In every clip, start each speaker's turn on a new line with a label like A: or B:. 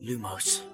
A: Lumos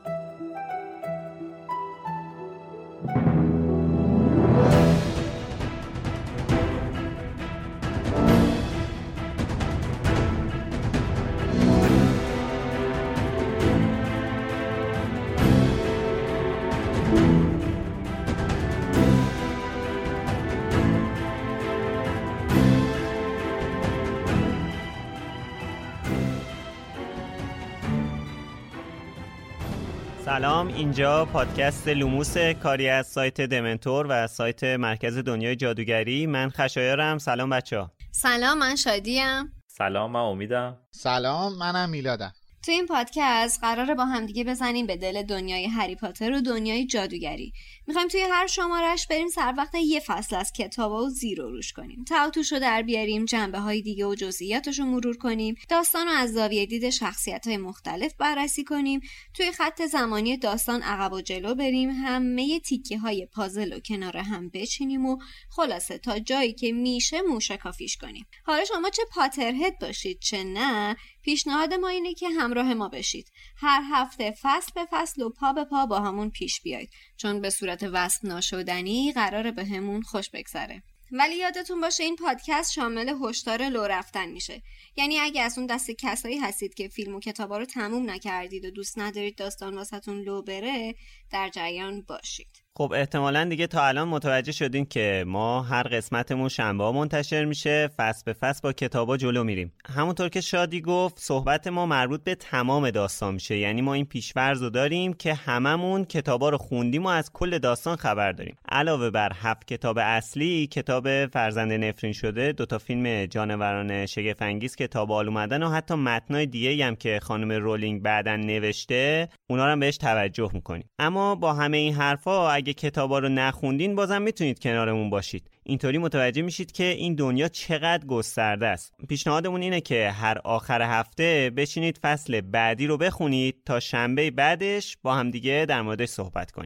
B: سلام. اینجا پادکست لوموس کاری از سایت دمنتور و سایت مرکز دنیای جادوگری. من خشایارم. سلام بچه ها
C: سلام من شادیم.
D: سلام من امیدم.
E: سلام منم میلادم.
C: تو این پادکست قراره با همدیگه بزنیم به دل دنیای هری پاتر و دنیای جادوگری. می‌خوایم توی هر شمارش بریم سر وقت یه فصل از کتاب و زیر و روش کنیم. تعاطوش رو در بیاریم جنبه های دیگه و جزئیاتش رو مرور کنیم داستان رو از زاویه دید شخصیت های مختلف بررسی کنیم توی خط زمانی داستان عقب و جلو بریم همه تیکه های پازل و کنار هم بچینیم و خلاصه تا جایی که میشه موشه کافیش کنیم. حالا شما چه پاترهد باشید چه نه پیشنهاد ما اینه که همراه ما بشید. هر هفته فصل به فصل و پا به پا با همون پیش بیاید چون به صورت وصل ناشدنی قراره به همون خوش بگذره. ولی یادتون باشه این پادکست شامل هشدار لو رفتن میشه. یعنی اگه از اون دست کسایی هستید که فیلم و کتابا رو تموم نکردید و دوست ندارید داستان واسهتون لو بره در جریان باشید.
B: خب احتمالا دیگه تا الان متوجه شدین که ما هر قسمتمون شنبه ها منتشر میشه. فصل به فصل با کتابا جلو میریم. همونطور که شادی گفت صحبت ما مربوط به تمام داستان میشه. یعنی ما این پیشورز رو داریم که هممون کتابا رو خوندیم و از کل داستان خبر داریم. علاوه بر هفت کتاب اصلی کتاب فرزند نفرین شده دوتا فیلم جانوران شگفت انگیز کتاب آل اومدن و حتی متنای دیگه هم که خانم رولینگ بعدا نوشته اونا رو بهش توجه می‌کنیم. اما با همه این حرفا اگه کتابا رو نخوندین بازم می‌تونید کنارمون باشید. اینطوری متوجه میشید که این دنیا چقدر گسترده است. پیشنهادمون اینه که هر آخر هفته بشینید فصل بعدی رو بخونید تا شنبه بعدش با همدیگه در موردش صحبت کنیم.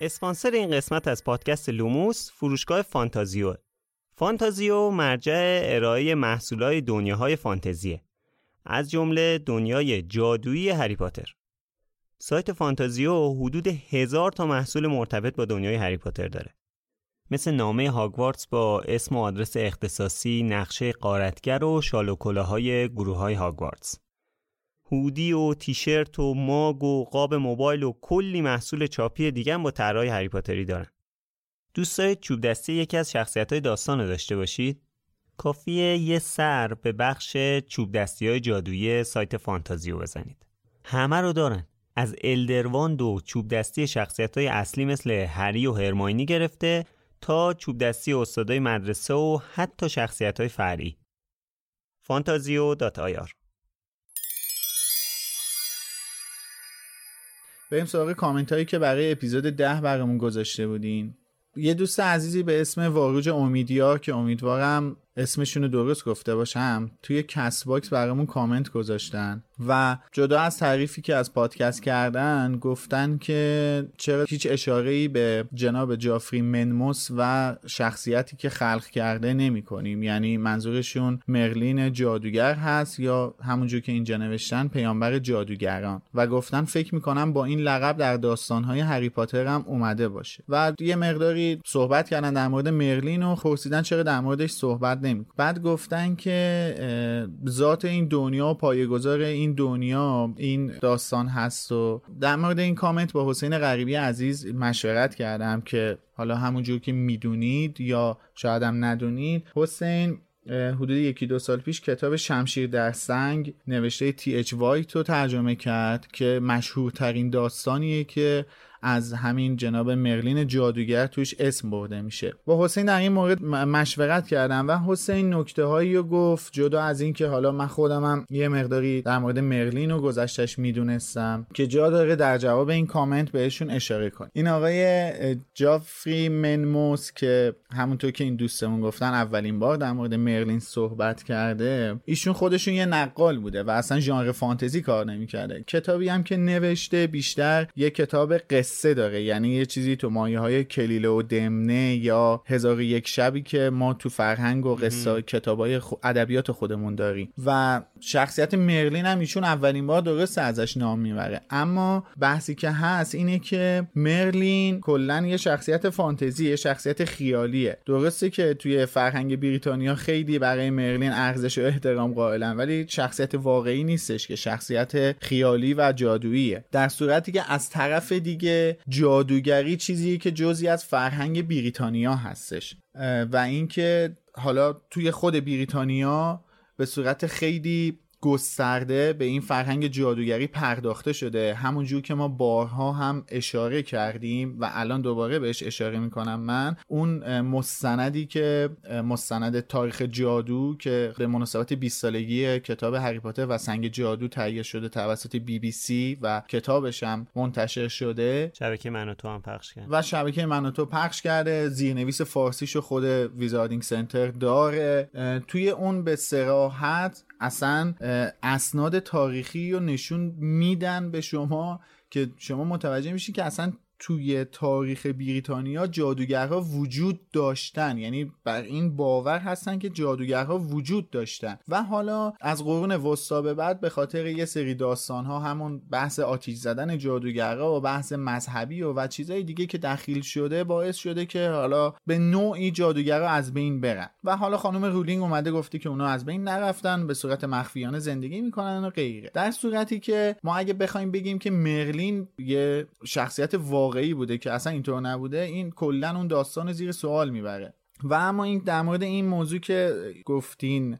B: اسپانسر این قسمت از پادکست لوموس فروشگاه فانتازیو. فانتازیو مرجع ارائه محصولات دنیاهای فانتزیه. از جمله دنیای جادویی هری پاتر. سایت فانتازیو حدود هزار تا محصول مرتبط با دنیای هری پاتر داره. مثل نامه هاگوارتس با اسم و آدرس اختصاصی، نقشه غارتگر و شال گروه های هاگوارتس. هودی و تیشرت و ماگ و قاب موبایل و کلی محصول چاپی دیگه با طرحهای هری پاتری دارن. دوست دارید چوب دستی یکی از شخصیت های داستان رو داشته باشید؟ کافیه یه سر به بخش چوب دستی های جادویی سایت فانتازیو بزنید. همه رو دارن. از الدرواند و چوب دستی شخصیت های اصلی مثل هری و هرماینی گرفته تا چوب دستی استادای مدرسه و حتی شخصیت های فرعی. فانتازیو دات آیار
E: بریم سراغ کامنت هایی که برای اپیزود ده برامون گذاشته بودین. یه دوست عزیزی به اسم واروج امیدیار که امیدوارم اسمشون درست گفته باشم؟ توی کست باکس برامون کامنت گذاشتن. و جدا از تعریفی که از پادکست کردن گفتن که چرا هیچ اشاره ای به جناب جفری مانموث و شخصیتی که خلق کرده نمی کنیم یعنی منظورشون مرلین جادوگر هست یا همونجور که اینجا نوشتن پیامبر جادوگران. و گفتن فکر می‌کنم با این لقب در داستانهای هری پاتر هم اومده باشه. و یه مقداری صحبت کردن در مورد مرلین و پرسیدن چرا در موردش صحبت بعد گفتن که ذات این دنیا و پایه‌گذار این دنیا این داستان هست و در مورد این کامنت با حسین غریبی عزیز مشورت کردم که حالا همونجور که می‌دونید یا شاید هم ندونید حسین حدود یکی دو سال پیش کتاب شمشیر در سنگ نوشته تی اچ وایت رو ترجمه کرد که مشهورترین داستانیه که از همین جناب مرلین جادوگر توش اسم برده میشه. با حسین در این مورد مشورت کردم و حسین نکته هایی رو گفت جدا از اینکه حالا من خودمم یه مقداری در مورد مرلین و گذشتش می‌دونستم که جا داره در جواب این کامنت بهشون اشاره کن این آقای جافری منموس که همونطور که این دوستمون گفتن اولین بار در مورد مرلین صحبت کرده ایشون خودشون یه نقال بوده و اصلا ژانر فانتزی کار نمی‌کرده. کتابی هم که نوشته بیشتر یه کتاب قصه قصه داره یعنی یه چیزی تو مایه های کلیله و دمنه یا هزار یک شبی که ما تو فرهنگ و قصه کتاب های ادبیات خودمون داریم. و شخصیت مرلین هم ایشون اولین بار درست ازش نام می‌بره. اما بحثی که هست اینه که مرلین کلا یه شخصیت فانتزی یه شخصیت خیالیه. درسته که توی فرهنگ بریتانیا خیلی برای مرلین ارزش و احترام قائلن ولی شخصیت واقعی نیستش که شخصیت خیالی و جادوییه. در صورتی که از طرف دیگه جادوگری چیزی که جزی از فرهنگ بریتانیا هستش. و اینکه حالا توی خود بریتانیا به صورت خیلی گسترده به این فرهنگ جادوگری پرداخته شده. همونجور که ما بارها هم اشاره کردیم و الان دوباره بهش اشاره می‌کنم من. اون مستندی که مستند تاریخ جادو که به مناسبت 20 سالگی کتاب هری پاتر و سنگ جادو تهیه شده توسط بی بی سی و کتابش هم منتشر شده.
B: شبکه من تو هم پخش کرد
E: و شبکه من تو پخش کرده. زیرنویس فارسیشو خود ویزاردینگ سنتر داره. توی اون به سراحت اصلا اسناد تاریخی رو نشون میدن به شما که شما متوجه میشین که اصلا توی تاریخ بریتانیا جادوگرها وجود داشتن. یعنی بر این باور هستن که جادوگرها وجود داشتن. و حالا از قرون وسطا به بعد به خاطر یه سری داستان ها همون بحث آتیش زدن جادوگرها و بحث مذهبی و, و چیزهای دیگه که دخیل شده باعث شده که حالا به نوعی جادوگرها از بین برن. و حالا خانم رولینگ اومده گفته که اونا از بین نرفتن به صورت مخفیانه زندگی می‌کنن و غیره. در صورتی که ما اگه بخوایم بگیم که مرلین یه شخصیت واقعی بوده که اصلا اینطور نبوده این کلا اون داستان زیر سوال می‌بره. و اما این در مورد این موضوع که گفتین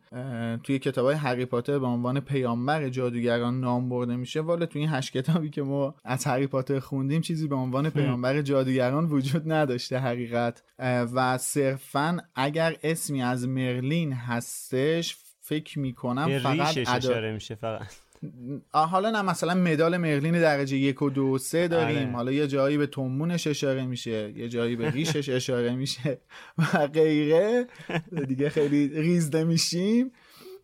E: توی کتاب های هری پاتر به عنوان پیامبر جادوگران نام برده میشه والا توی این هشت کتابی که ما از هری پاتر خوندیم چیزی به عنوان پیامبر جادوگران وجود نداشته حقیقت. و صرفا اگر اسمی از مرلین هستش فکر می‌کنم فقط
B: اشاره میشه فقط.
E: حالا نه مثلا مدال مرلین درجه یک و دو و سه داریم. حالا یه جایی به تنبونش اشاره میشه یه جایی به ریشش اشاره میشه و غیره. دیگه خیلی ریز میشیم.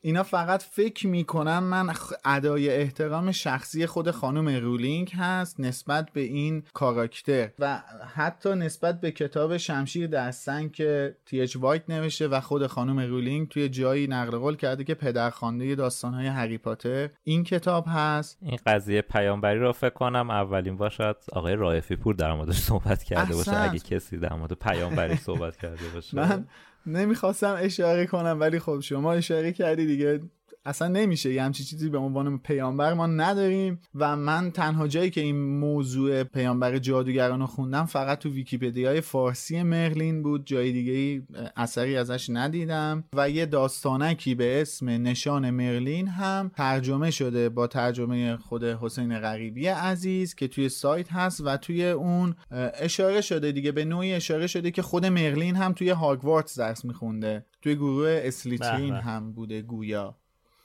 E: اینا فقط فکر می‌کنم من ادای احترام شخصی خود خانم رولینگ هست نسبت به این کاراکتر و حتی نسبت به کتاب شمشیر در سنگ که تی اچ وایت نوشته و خود خانم رولینگ توی جایی نقل قول کرده که پدرخوانده داستانهای هری پاتر این کتاب هست.
A: این قضیه پیامبری رو فکر کنم اولین بار شاید آقای رایفی پور در موردش صحبت کرده باشه. اگه کسی در مورد پیامبری صحبت کرده باشه.
E: من نمی‌خواستم اشاره کنم ولی خب شما اشاره کردی دیگه. اصلا نمیشه یه همچی چیزی به عنوان پیامبر ما نداریم و من تنها جایی که این موضوع پیامبر جادوگران رو خوندم فقط تو ویکیپدیای فارسی مرلین بود جای دیگه ای اثری ازش ندیدم و یه داستانکی به اسم نشان مرلین هم ترجمه شده با ترجمه خود حسین غریبی عزیز که توی سایت هست و توی اون اشاره شده دیگه به نوعی اشاره شده که خود مرلین هم توی هاگوارتس درس میخونده توی گروه اسلیترین هم بوده گویا.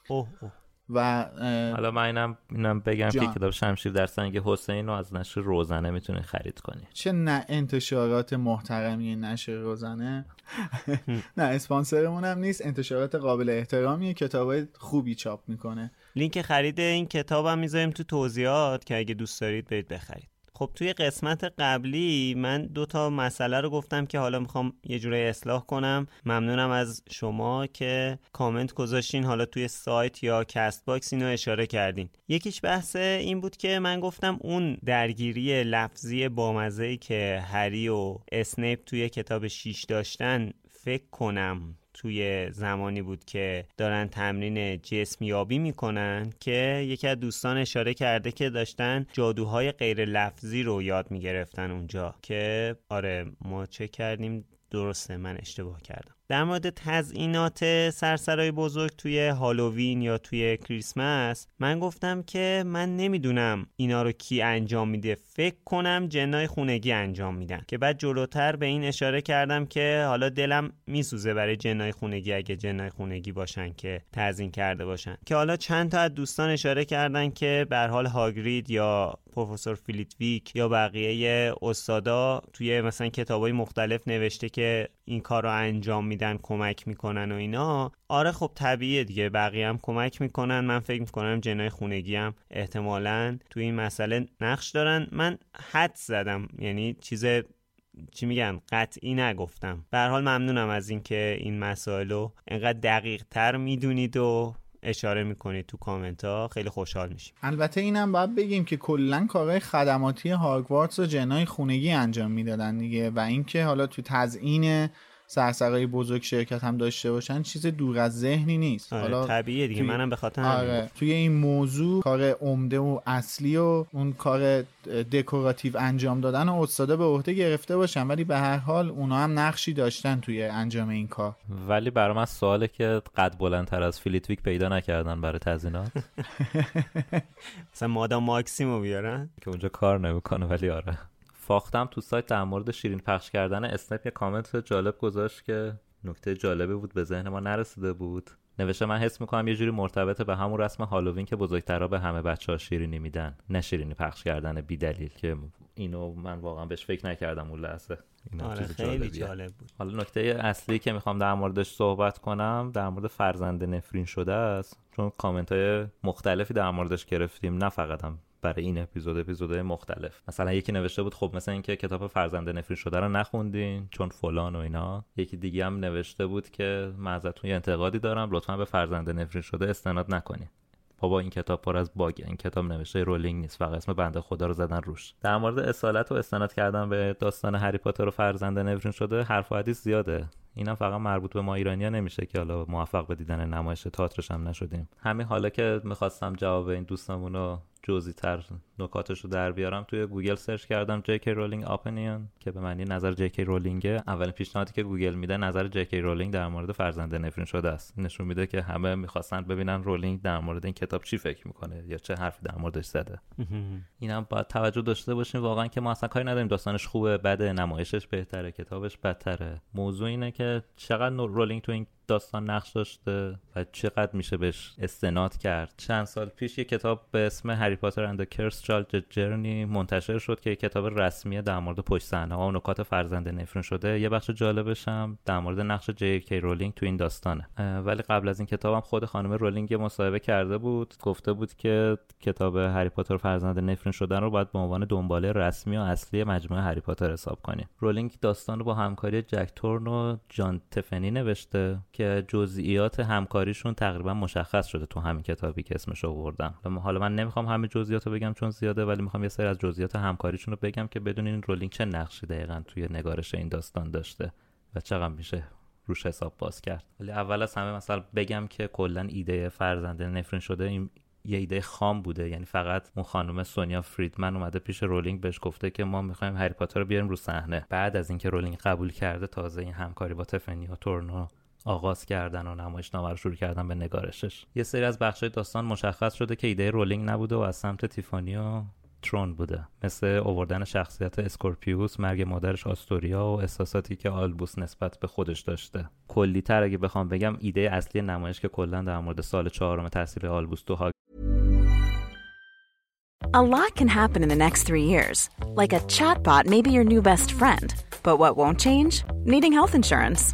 B: اوه اوه.
E: و
A: حالا من اینم, اینم بگم که کتاب شمشیر در سنگ حسین رو از نشر روزنه می‌تونید خرید کنید
E: چه نه انتشارات محترمی نشر روزنه. نه اسپانسرمون هم نیست. انتشارات قابل احترامی کتاب خوبی چاپ می‌کنه.
B: لینک خرید این کتاب هم می‌ذاریم تو توضیحات که اگه دوست دارید برید بخرید. خب توی قسمت قبلی من دو تا مسئله رو گفتم که حالا می‌خوام یه جورایی اصلاح کنم. ممنونم از شما که کامنت گذاشتین. حالا توی سایت یا کست باکس اینو اشاره کردین. یکیش بحث این بود که من گفتم اون درگیری لفظی بامزه که هری و اسنیپ توی کتاب 6 داشتن فکر کنم توی زمانی بود که دارن تمرین جسمیابی می‌کنن که یکی از دوستان اشاره کرده که داشتن جادوهای غیر لفظی رو یاد می‌گرفتن اونجا که آره ما چه کردیم؟ درسته من اشتباه کردم. در مورد تزئینات سرسرای بزرگ توی هالووین یا توی کریسمس من گفتم که من نمی‌دونم اینا رو کی انجام میده. فکر کنم جنای خونگی انجام میدن. که بعد جلوتر به این اشاره کردم که حالا دلم میسوزه برای جنای خونگی اگه جنای خونگی باشن که تزیین کرده باشن. که حالا چند تا از دوستان اشاره کردن که به حال هاگرید یا پروفسور فیلیتویک یا بقیه استادا توی مثلا کتابای مختلف نوشته که این کار رو انجام میدن کمک می‌کنن و اینا. آره خب طبیعیه دیگه بقیه هم کمک می‌کنن. من فکر می‌کنم جنای خونگی هم احتمالا توی این مسئله نقش دارن. من حد زدم یعنی چیز چی میگن قطعی نگفتم. به حال ممنونم از اینکه این مسائل رو انقدر دقیق تر می‌دونید و اشاره می‌کنید تو کامنت ها خیلی خوشحال میشیم.
E: البته اینم باید بگیم که کلا کارهای خدماتی هاگوارتس و جنای خونگی انجام می‌دادن دیگه و اینکه حالا تو تزیین سرسرای بزرگ شرکت هم داشته باشن چیز دور از ذهنی نیست.
B: آره حالا طبیعیه دیگه منم به خاطر آره
E: توی این موضوع کار عمده و اصلی و اون کار دکوراتیو انجام دادن و استادا به عهده گرفته باشن ولی به هر حال اونا هم نقشی داشتن توی انجام این کار.
A: ولی برای من سواله که قد بلندتر از فلیتویک پیدا نکردن برای تزئینات.
B: مثلا مادام ماکسیمو بیارن.
A: که اونجا کار نمی‌کنه ولی آره. فاختم تو سایت در مورد شیرین پخش کردن اسنیپ یه کامنت جالب گذاشت که نکته جالبی بود به ذهن ما نرسیده بود. نوشته من حس می‌کنم یه جوری مرتبط به همون رسم هالووین که بزرگترا به همه بچه ها شیرینی میدن. نه شیرینی پخش کردن بی دلیل که اینو من واقعا بهش فکر نکردم اون لحظه.
B: آره خیلی جالب بود.
A: حالا نکته اصلی که می‌خوام در موردش صحبت کنم در مورد فرزند نفرین شده است. چون کامنت های مختلفی در موردش گرفتیم نه فقط هم برای این اپیزود اپیزودهای مختلف. مثلا یکی نوشته بود خب مثلا اینکه کتاب فرزند نفرین شده رو نخوندین چون فلان و اینا. یکی دیگه هم نوشته بود که من ازتون یه انتقادی دارم لطفا به فرزند نفرین شده استناد نکنین. بابا این کتاب پر از باگه این کتاب نوشته رولینگ نیست فقط اسم بنده خدا رو زدن روش. در مورد اصالت و استناد کردن به داستان هری پاتر و فرزند نفرین شده حرف و حدیث زیاده. اینا فقط مربوط به ما ایرانیا نمیشه که حالا موفق به دیدن نمایش تئاترش هم نشدیم. همین حالا که می‌خواستم جواب این دوستمون رو جزئی تر نکاتش رو در بیارم. توی گوگل سرچ کردم JK Rowling opinion که به معنی نظر جی کی رولینگه اولین پیشنهادی که گوگل میده نظر جی کی رولینگ در مورد فرزند نفرین شده است. نشون میده که همه می‌خواستن ببینن رولینگ در مورد این کتاب چی فکر می‌کنه یا چه حرفی در موردش زده. اینم باید توجه داشته باشیم. واقعا که ما اصلا کاری نداریم. داستانش خوبه بده نمایشش بهتره کتابش بدتره. موضوع اینه که چقدر رولینگ تو این داستان نقش داشته و چقدر میشه بهش استناد کرد. چند سال پیش یه کتاب به اسم Harry Potter and Cursed Child Journey منتشر شد که یه کتاب رسمی در مورد پشت صحنه و نکات فرزند نفرین شده. یه بخش جالبش هم در مورد نقش جی کی رولینگ تو این داستانه. ولی قبل از این کتابم خود خانم رولینگ یه مصاحبه کرده بود. گفته بود که کتاب هری پاتر فرزند نفرین شده رو باید به عنوان دنباله رسمی و اصلی مجموعه هری پاتر حساب کنیم. رولینگ داستان رو با همکاری جک تورن و جان تیفانی نوشته. که جزئیات همکاریشون تقریبا مشخص شده تو همین کتابی که اسمش آوردم. حالا من نمی‌خوام همه جزئیات رو بگم چون زیاده ولی می‌خوام یه سری از جزئیات همکاریشون رو بگم که بدونین رولینگ چه نقشی دقیقا توی نگارش این داستان داشته و چقدر میشه روش حساب باز کرد. ولی اول از همه مثلا بگم که کلا ایده فرزند نفرین شده این یه ایده خام بوده. یعنی فقط اون خانم سونیا فریدمن اومده پیش رولینگ بهش گفته که ما می‌خوایم هری پاتر رو بیاریم رو صحنه. بعد از اینکه رولینگ قبول کرده تازه این همکاری با تیفانی و ترون رو آغاز کردن و نمایشنامه رو شروع کردن به نگارشش یه سری از بخشای داستان مشخص شده که ایده رولینگ نبوده و از سمت تیفانی و ترون بوده مثل اووردن شخصیت اسکورپیوس مرگ مادرش آستوریا و احساساتی که آلبوس نسبت به خودش داشته کلی تر اگه بخوام بگم ایده اصلی نمایش که کلا در مورد سال چهارم تاثیر آلبوس تو
F: A lot can happen in the next three years. Like a chatbot may be your new best friend. But what won't change? Needing health insurance.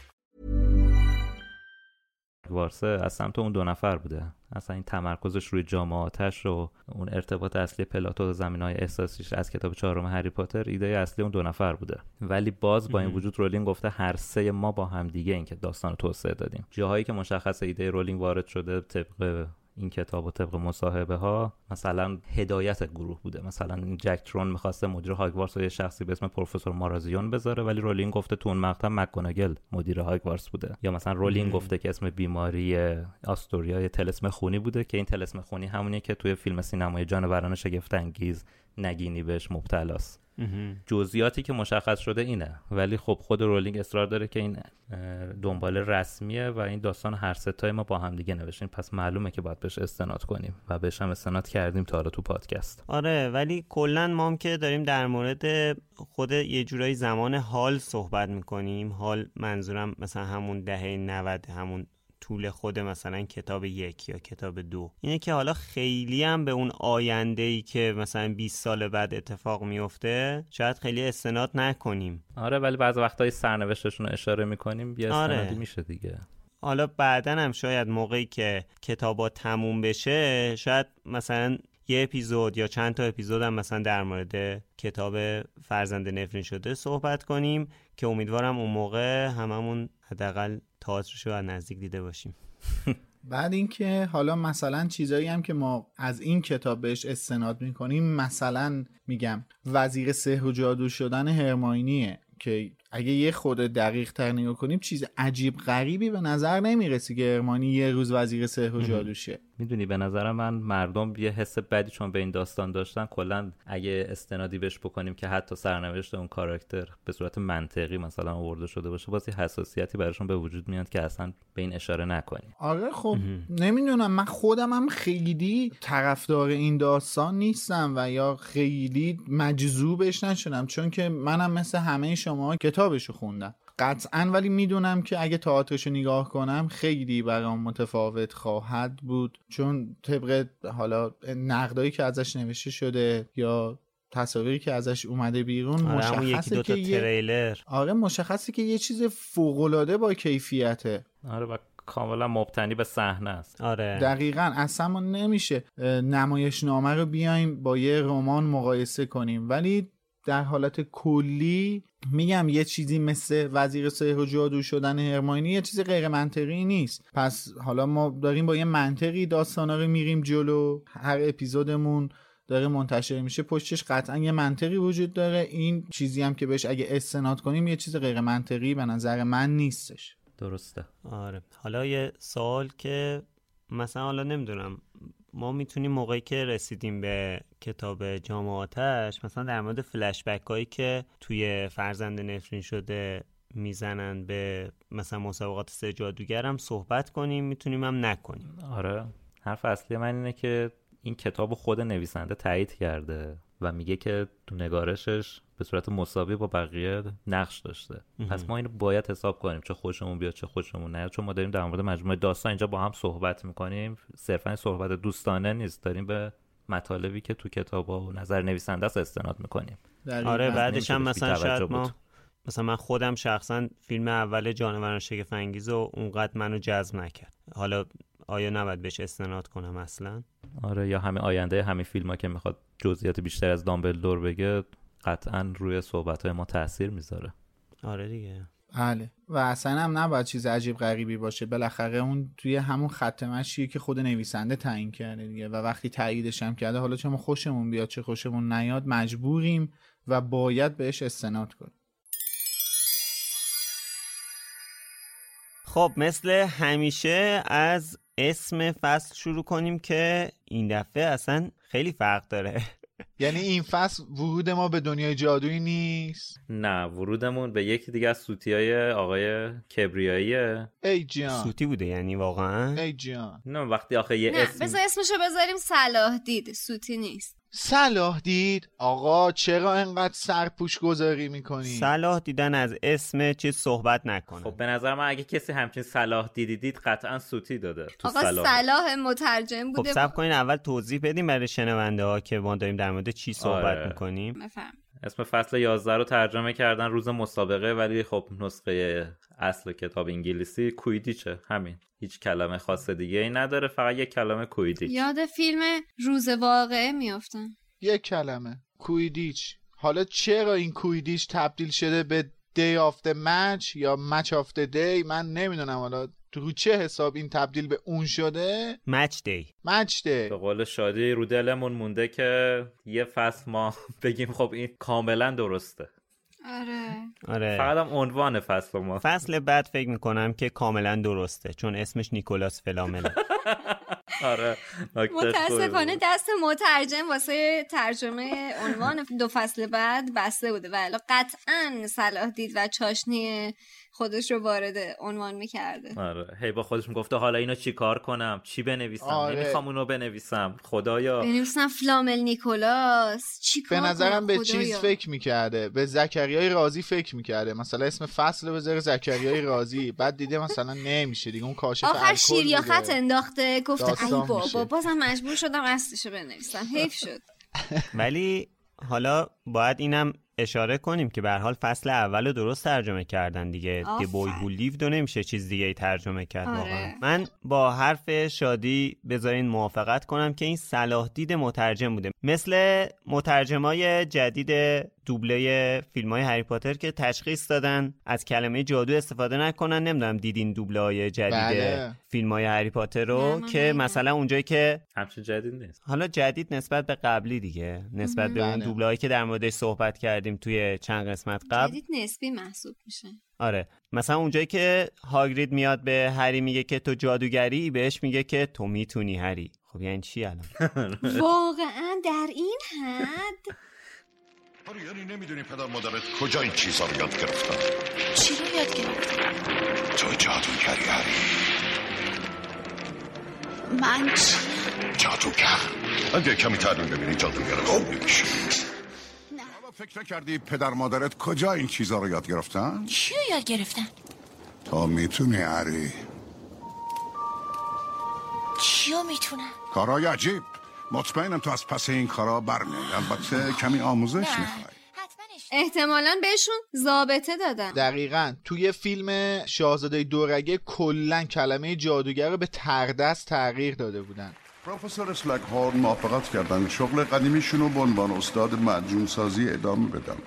A: وارسه از سمت اون دو نفر بوده. اصلا این تمرکزش روی تیماتش و اون ارتباط اصلی پلات و و زمین های احساسیش از کتاب چهارم هری پاتر ایده اصلی اون دو نفر بوده. ولی باز با این وجود رولینگ گفته هر سه ما با هم دیگه این که داستان رو توسعه دادیم. جاهایی که مشخص ایده رولینگ وارد شده طبق این کتاب و طبق مصاحبه ها مثلا هدایت گروه بوده. مثلا جک ترون می‌خواسته مدیر هاگوارتس رو یه شخصی به اسم پروفسور مارازیون بذاره ولی رولینگ گفته تو اون مقطع مکگوناگل مدیر هاگوارتس بوده. یا مثلا رولینگ گفته که اسم بیماری آستوریا تلسم خونی بوده که این تلسم خونی همونیه که توی فیلم سینمای جانوران شگفت انگیز نگینی بهش مبتلاست. جزئیاتی که مشخص شده اینه. ولی خب خود رولینگ اصرار داره که این دنبال رسمیه و این داستان هر ستای ما با هم دیگه نوشتیم. پس معلومه که باید بهش استناد کنیم و بهش هم استناد کردیم تا حالا تو پادکست.
B: آره ولی کلا ما هم که داریم در مورد خود یه جورایی زمان حال صحبت می‌کنیم. حال منظورم مثلا همون دهه 90 همون طول خود مثلا کتاب یک یا کتاب دو. اینه که حالا خیلی هم به اون آینده ای که مثلا 20 سال بعد اتفاق میفته شاید خیلی استناد نکنیم.
A: آره ولی بعض وقتای سرنوشتشون رو اشاره می‌کنیم یه استنادی
B: آره.
A: میشه دیگه.
B: حالا بعدا هم شاید موقعی که کتابا تموم بشه شاید مثلا یه اپیزود یا چند تا اپیزود هم مثلا در مورد کتاب فرزند نفرین شده صحبت کنیم که امیدوارم اون موقع هممون حداقل تئاترشو از نزدیک دیده باشیم.
E: بعد اینکه حالا مثلا چیزایی هم که ما از این کتاب بهش استناد می‌کنیم مثلا میگم وزیر سحر و جادو شدن هرماینیه که اگه یه خود دقیق تر نگاه کنیم چیز عجیب غریبی به نظر نمی‌رسی که هرمانی یه روز وزیر سحر و جادو شه
A: می‌دونی به نظر من مردم یه حس بدی چون به این داستان داشتن کلا اگه استنادی بهش بکنیم که حتی سرنوشت اون کاراکتر به صورت منطقی مثلا آورده شده باشه باز حساسیتی براشون به وجود میاد که اصلا به این اشاره نکنیم.
E: آره خب نمی‌دونم. من خودم هم خیلی طرفدار این داستان نیستم و یا خیلی مجذوبش نشدم چون که منم مثل همه شما کتابشو خوندم. قطعا ولی می‌دونم که اگه تئاترشو نگاه کنم خیلی برام متفاوت خواهد بود. چون طبق حالا نقدایی که ازش نوشته شده یا تصاویری که ازش اومده بیرون
B: آره همون یکی
E: مشخصه
B: دوتا
E: که یه...
B: تریلر.
E: آره مشخصه که یه چیز فوق‌العاده با کیفیته.
A: آره و کاملا مبتنی به صحنه است.
B: آره.
E: دقیقا اصلا ما نمیشه. اه، نمایشنامه رو بیایم با یه رمان مقایسه کنیم. ولی در حالت کلی میگم یه چیزی مثل وزیر سحر و جادو شدن هرماینی یه چیز غیر منطقی نیست. پس حالا ما داریم با یه منطقی داستانا رو میریم جلو. هر اپیزودمون داره منتشر میشه. پشتش قطعا یه منطقی وجود داره. این چیزی هم که بهش اگه استناد کنیم یه چیز غیر منطقی به نظر من نیستش.
A: درسته.
B: آره. حالا یه سوال که مثلا حالا نمی‌دونم. ما می‌تونیم موقعی که رسیدیم به کتاب جامعاتش مثلا در مورد فلشبک هایی که توی فرزند نفرین شده می‌زنن به مثلا مسابقات سه جادوگر هم صحبت کنیم می‌تونیم هم نکنیم.
A: آره. حرف اصلی من اینه که این کتاب خود نویسنده تایید کرده و میگه که تو نگارشش به صورت مساوی با بقیه نقش داشته. پس ما اینو باید حساب کنیم چه خوشمون بیاد چه خوشمون نیاد. چون ما داریم در مورد مجموعه داستان اینجا با هم صحبت می‌کنیم. صرفا صحبت دوستانه نیست. داریم به مطالبی که تو کتاب و نظر نویسنده است استناد می‌کنیم.
B: آره بعدش هم مثلا شاید ما مثلا من خودم شخصا فیلم اول جانوران شگفت انگیز و اونقدر منو جذب نکرد. حالا آیا نباید بهش استناد کنم اصلا؟
A: آره یا همه آینده همین فیلم ها که می‌خواد جزئیات بیشتر از دامبلدور بگه قطعا روی صحبت های ما تاثیر می‌ذاره.
B: آره دیگه.
E: بله. و اصلا هم نباید چیز عجیب غریبی باشه. بالاخره اون توی همون خط مشیه که خود نویسنده تعیین کرده دیگه. و وقتی تاییدش هم کرده حالا چه ما خوشمون بیاد چه خوشمون نیاد مجبوریم و باید بهش استناد کنیم.
B: خب مثل همیشه از اسم فصل شروع کنیم که این دفعه اصلا خیلی فرق داره.
E: یعنی این فصل ورود ما به دنیای جادویی نیست؟
A: نه ورودمون به یکی دیگه از سوتی های آقای کبریاییه.
E: ای جان
B: سوتی بوده یعنی واقعا؟
E: ای جان
A: نه وقتی آخه یه
C: نه
A: اسم
C: بذار اسمشو بذاریم صلاح دید سوتی نیست.
E: صلاح دید؟ آقا چرا انقدر سرپوش گذاری می‌کنی؟
B: صلاح دیدن از اسم چیز صحبت نکنه.
A: خب به نظر من اگه کسی همچین صلاح دیدی دید قطعا سوتی داده تو
C: آقا
A: صلاح.
C: صلاح مترجم
B: خب
C: بوده
B: سب کنین اول توضیح بدیم برای شنونده ها که ما داریم در مورد چی صحبت
A: آره.
B: می‌کنیم.
C: بفهم
A: اسم فصل 11 رو ترجمه کردن روز مسابقه ولی خب نسخه اصل کتاب انگلیسی کویدیچه. همین. هیچ کلمه خاص دیگه ای نداره فقط یک کلمه کویدیچ.
C: یاد فیلم روز واقعه میافتم.
E: یک کلمه. کویدیچ. حالا چرا این کویدیچ تبدیل شده به دی آفت مچ یا مچ آفت دی من نمی‌دونم حالا. رو چه حساب این تبدیل به اون شده؟
B: مچ دی
E: مچ دی
A: به قول شادی رو دلمون مونده که یه فصل ما بگیم خب این کاملا درسته.
C: آره.
B: آره.
A: فقط هم عنوان فصل ما.
B: فصل بعد فکر می‌کنم که کاملا درسته چون اسمش نیکولاس فلامله
A: آره
C: متاسفانه. دست مترجم واسه ترجمه عنوان دو فصل بعد بسته بوده ولی قطعا صلاح دید و چاشنی خودش رو وارد عنوان می‌کرده.
A: آره. هی با خودش می‌گفته حالا اینو چی کار کنم؟ چی بنویسم؟
E: آره.
A: نمی‌خوام اونو بنویسم. خدایا.
C: بنویسم فلامل نیکولاس. چی
E: به
C: کار
E: نظرم
C: کنم؟
E: به
C: خدایا؟
E: چیز فکر می‌کرده. به زکریای رازی فکر می‌کرده. مثلا اسم فصل رو بذاره زکریای رازی. بعد دیده مثلا نمیشه دیگه. اون کاشف
C: آخر شیر یا. خط انداخته. گفته ای بابا. بازم مجبور شدم اصلشو بنویسم. حیف شد.
B: ولی حالا باید اینم اشاره کنیم که به حال فصل اول رو درست ترجمه کردن دیگه دی بوی. هو لیو نمیشه چیز دیگه ای ترجمه کرد
C: آره.
B: واقعا من با حرف شادی بذارین موافقت کنم که این صلاح دید مترجم بوده مثل مترجمای جدید دوبله فیلم های هری پاتر که تشخیص دادن از کلمه جادو استفاده نکنن. نمی‌دونم دیدین دوبله های جدید
E: بله.
B: فیلم های هری پاتر
C: نه،
B: رو که
C: ندیدم.
B: مثلا اونجایی که
A: همچین جدید نیست.
B: حالا جدید نسبت به قبلی دیگه نسبت به اون
E: بله.
B: دوبله که در موردش صحبت کردیم توی چند قسمت قبل.
C: جدید نسبی محسوب میشه.
B: آره. مثلا اونجایی که هاگرید میاد به هری میگه که تو جادوگری بهش میگه که تو می‌تونی هری. خب یعنی چی الان؟
C: واقعا در این حد
D: آره یعنی نمی‌دونی پدر مادرت کجا این چیزا رو یاد گرفتن
G: چی رو یاد گرفتی؟
D: تو جادوگری هری
G: من چی؟
D: جادوگر اگه کمی تدوین ببینی جادوگر خوبی میشی حالا فکر نکردی پدر مادرت کجا این چیزا رو یاد گرفتن؟
G: چی رو یاد گرفتن؟
D: تو می‌تونی هری
G: چی رو می‌تونم؟
D: کارهای عجیب مطمئنم تو از پس این کارا برمیای البته کمی آموزش می‌خوای.
G: حتما
C: احتمالا بهشون ضابطه دادن
E: دقیقا. توی فیلم شاهزاده دورگه کلا کلمه جادوگر رو به تردست تغییر داده بودن.
D: پروفسور اسلک هورن موافقت کردن. شغل قدیمیشون رو به عنوان استاد مجون سازی ادامه بدن.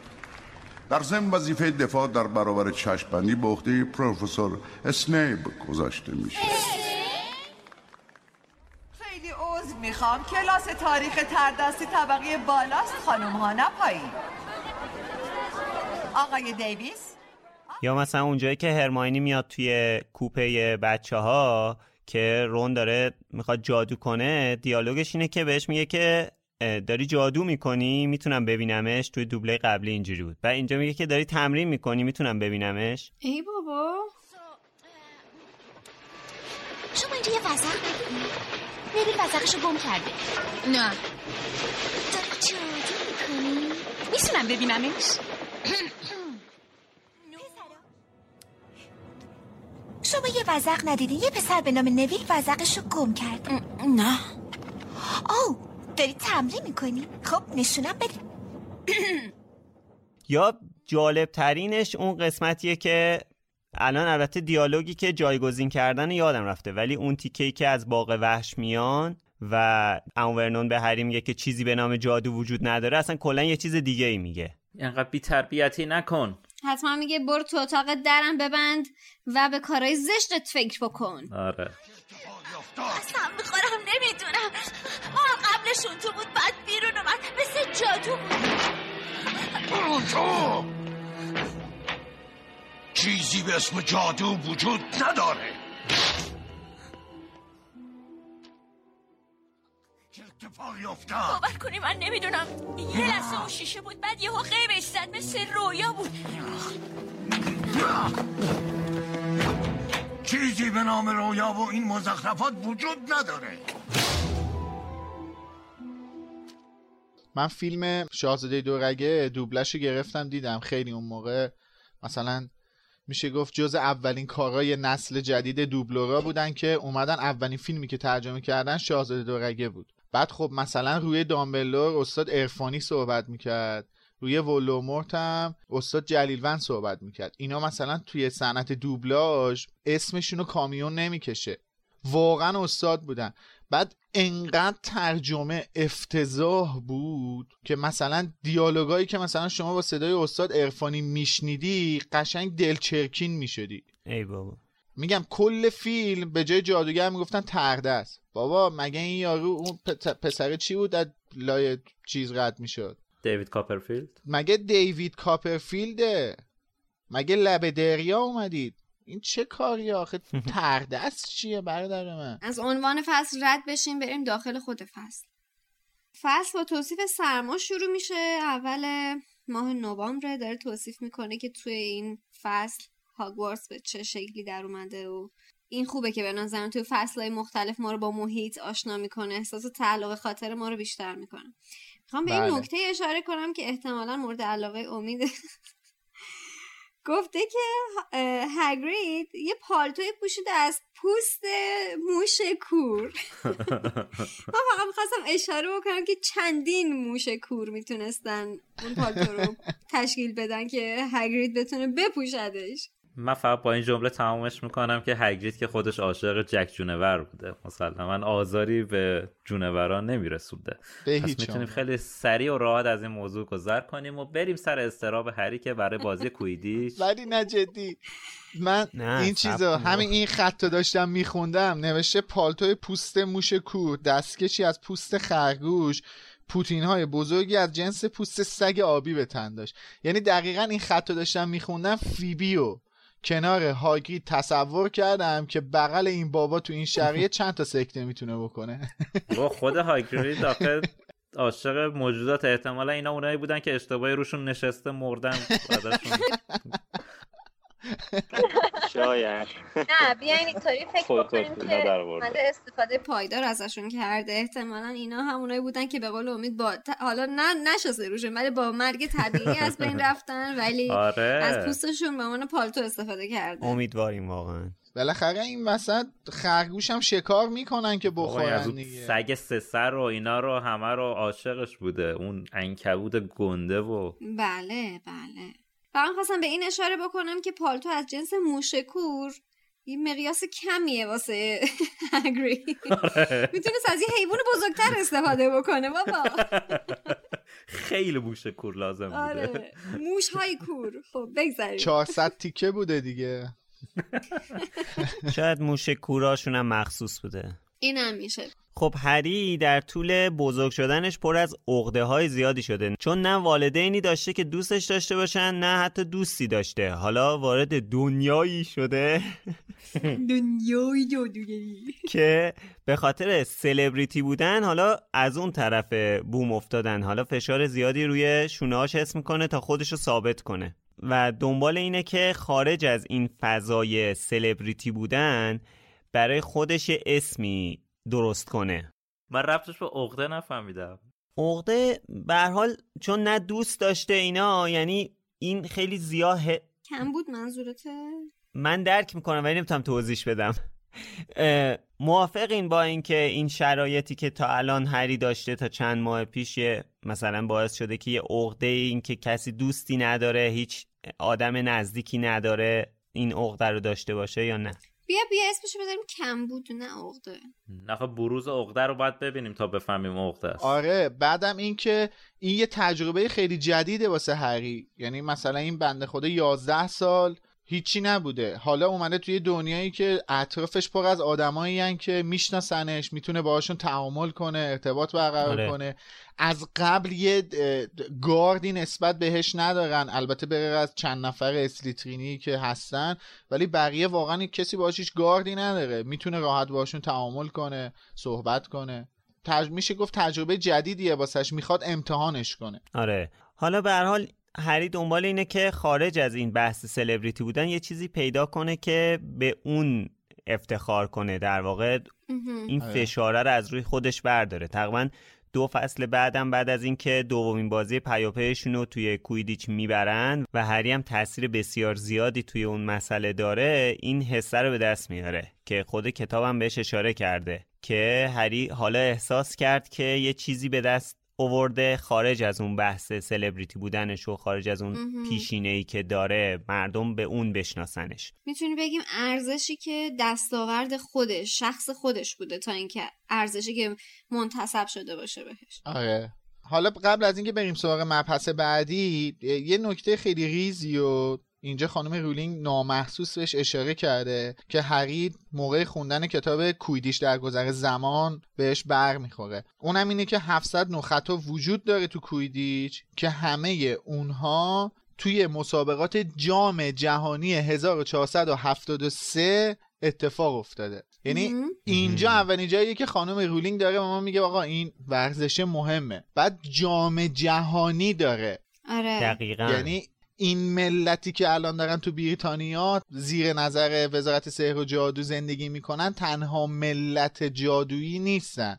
D: در ضمن وظیفه دفاع در برابر چشمبندی به عهده پروفسور اسنیب گذاشته میشه.
H: عذر می‌خوام کلاس تاریخ تردستی طبقه بالاست خانم ها نه پایین. آقای دیویس؟
B: یا مثلا اونجایی که هرماینی میاد توی کوپه بچه ها که رون داره می‌خواد جادو کنه دیالوگش اینه که بهش میگه که داری جادو می‌کنی می‌تونم ببینمش توی دوبله قبلی اینجوری بود. و اینجا میگه که داری تمرین می‌کنی می‌تونم ببینمش.
C: ای بابا.
G: شما اینجا یه وزق نویل وزقشو گم کرده نه داری جادو می‌کنی؟ می‌تونم ببینمش؟ شما یه وزق ندیدین یه پسر به نام نویل وزقشو گم کرده نه او داری تمرین می‌کنی؟ خب نشونم بده
B: یا جالب ترینش اون قسمتیه که الان البته دیالوگی که جایگزین کردن یادم رفته ولی اون تیکهی که از باغ وحش میان و ورنون به هری میگه که چیزی به نام جادو وجود نداره اصلا کلا یه چیز دیگه ای میگه.
A: اینقدر بی تربیتی نکن.
C: حتما میگه برو تو اتاق درم ببند و به کارهای زشتت فکر بکن.
A: آره.
G: اصلا می‌خورم نمی‌دونم. ما قبلشون تو بود بعد بیرون اومد مثل جادو بود.
D: چیزی به اسم جادو وجود نداره. اتفاقی افتاد؟
G: باور کنی من نمی‌دونم. یه لحظه اون شیشه بود بعد یهو غیبش زد مثل رویا بود.
D: چیزی به نام رویا و این مزخرفات وجود نداره.
E: من فیلم شاهزاده دورگه دوبلش گرفتم دیدم خیلی اون موقع مثلا میشه گفت جز اولین کارهای نسل جدید دوبلورا بودن که اومدن اولین فیلمی که ترجمه کردن شاهزاده دورگه بود. بعد خب مثلا روی دامبلور استاد ارفانی صحبت می‌کرد. روی ولومورت هم استاد جلیلوند صحبت می‌کرد. اینا مثلا توی صنعت دوبلاژ اسمشونو کامیون نمی‌کشه. واقعا استاد بودن. بعد انقدر ترجمه افتضاح بود که مثلا دیالوگایی که مثلا شما با صدای استاد ارفانی میشنیدی قشنگ دلچرکین می‌شدی.
B: ای بابا.
E: میگم کل فیلم به جای جادوگر می‌گفتن ترده است. بابا مگه این یارو اون پسر چی بود؟ از لای چیز رد می‌شد.
A: دیوید کاپرفیلد؟
E: مگه دیوید کاپرفیلده؟ مگه لب دریا اومدید؟ این چه کاری آخه؟ تردست چیه برادر من؟
C: از عنوان فصل رد بشیم بریم داخل خود فصل. فصل با توصیف سرما شروع میشه. اول ماه نوامبر داره توصیف می‌کنه که توی این فصل هاگوارتس به چه شکلی در اومده و این خوبه که به نظرم توی فصلهای مختلف ما رو با محیط آشنا می‌کنه. احساس تعلق خاطر ما رو بیشتر می‌کنه. می‌خوام به این
E: بله.
C: نکته اشاره کنم که احتمالا مورد علاقه امید گفته که هگرید یه پالتوی پوشیده از پوست موش کور. من فقط می‌خواستم اشاره بکنم که چندین موش کور می‌تونستن اون پالتو رو تشکیل بدن که هگرید بتونه بپوشدش.
A: من فقط با این جمله تمامش می‌کنم که هگرید که خودش عاشق جک جونور بوده. مسلما آزاری به جونوران نمیرسوده پس می‌تونیم. خیلی سریع و راحت از این موضوع گذر کنیم و بریم سر استراب هری که برای بازی کویدیش
E: ولی نه جدی. من
B: نه،
E: این چیزا. همین این خط رو داشتم میخوندم. نوشته پالتوی پوست موش کور دستکشی از پوست خرگوش. پوتین های بزرگی از جنس پوست سگ آبی به تن داشت. یعنی دقیقا این خط رو داشتم میخوندم فیبیو. کنار هاگرید تصور کردم که بغل این بابا تو این شرایط چند تا سکته می‌تونه بکنه.
A: با خود هاگرید داخل عاشق موجودات احتمالا اینا اونایی بودن که اشتباهی روشون نشسته مردن
B: شاید.
C: نه بیاین اینطوری فکر بکنیم که استفاده پایدار ازشون کرده. احتمالا اینا همونایی بودن که به قول امید با حالا نه نشسته روشون ولی با مرگ طبیعی از بین رفتن ولی
A: آره.
C: از پوستشون به عنوان پالتو استفاده کرده.
B: امیدواریم واقعا.
E: بالاخره این وسط خرگوش هم شکار می‌کنن که
A: از
E: بخورن
A: اون
E: دیگه.
A: سگ سه سر و اینا رو همه رو عاشقش بوده. اون انکبود گنده و
C: بله بله. فقط خواستم به این اشاره بکنم که پالتو از جنس موشکور یه مقیاس کمیه واسه هگرید می‌تونست از یه حیوان بزرگتر استفاده بکنه بابا.
A: خیلی بوش کور لازم بوده.
C: آره. موش های کور. خب بگذاریم.
E: 400 تیکه بوده دیگه.
B: شاید موش کوراشون هم مخصوص بوده.
C: این هم میشه.
B: خب هری در طول بزرگ شدنش پر از عقده های زیادی شده چون نه والدینی داشته که دوستش داشته باشن نه حتی دوستی داشته. حالا وارد دنیایی شده.
C: دنیای جادوگری
B: که به خاطر سلبریتی بودن حالا از اون طرف بوم افتادن. حالا فشار زیادی روی شونهاش حس می‌کنه تا خودش رو ثابت کنه. و دنبال اینه که خارج از این فضای سلبریتی بودن برای خودش یه اسمی درست کنه.
A: من ربطش به عقده نفهمیدم.
B: عقده به هر حال چون نه دوست داشته اینا یعنی این خیلی زیاه
C: کم بود منظورته؟
B: من درک می‌کنم ولی نمی‌تونم توضیحش بدم. موافقین با اینکه این شرایطی که تا الان هری داشته تا چند ماه پیش مثلا باعث شده که یه عقده این که کسی دوستی نداره هیچ آدم نزدیکی نداره این عقده رو داشته باشه یا نه.
C: بیا بیا اسمشو بذاریم کم بود نه عقده.
A: نه بروز عقده رو باید ببینیم تا بفهمیم عقده است.
E: آره بعدم اینکه این یه تجربه خیلی جدیده واسه هری. یعنی مثلا این بنده خدا 11 سال هیچی نبوده. حالا اومده توی دنیایی که اطرافش پر از آدمایی که میشناسنش می‌تونه باهاشون تعامل کنه ارتباط برقرار آره. کنه. از قبل یه گاردی نسبت بهش ندارن. البته به از چند نفر اسلیترینی که هستن ولی بقیه واقعا کسی باهاش هیچ گاردی نداره. می‌تونه راحت باشون تعامل کنه صحبت کنه. تج... میشه گفت تجربه جدیدیه واسش می‌خواد امتحانش کنه.
B: آره. حالا به هر حال هری دنبال اینه که خارج از این بحث سلبریتی بودن یه چیزی پیدا کنه که به اون افتخار کنه. در واقع این آره. فشاره رو از روی خودش برداره. تقریبا دو فصل بعدم بعد از اینکه دومین بازی پیاپیشون رو توی کویدیچ می‌برن و هری هم تاثیر بسیار زیادی توی اون مسئله داره این حسه رو به دست میاره که خود کتابم بهش اشاره کرده که هری حالا احساس کرد که یه چیزی به دست اوورده خارج از اون بحث سلبریتی بودنش و خارج از اون پیشینه ای که داره مردم به اون بشناسنش.
C: می‌تونی بگیم ارزشی که دستاورد خودش شخص خودش بوده تا اینکه ارزشی که منتصب شده باشه بهش.
E: آره. حالا قبل از اینکه بریم سراغ مبحث بعدی یه نکته خیلی ریزی و اینجا خانم رولینگ نامحسوس بهش اشاره کرده که هری موقع خوندن کتاب کویدیش در گذر زمان بهش بر می‌خوره. اونم اینه که 700 نخطا وجود داره تو کویدیچ که همه اونها توی مسابقات جام جهانی 1473 اتفاق افتاده. یعنی اینجا اولین جاییه که خانم رولینگ داره و ما میگه آقا این ورزش مهمه. بعد جام جهانی داره.
C: آره.
B: دقیقا.
E: یعنی این ملتی که الان دارن تو بریتانیا زیر نظر وزارت سحر و جادو زندگی می‌کنن تنها ملت جادویی نیستن.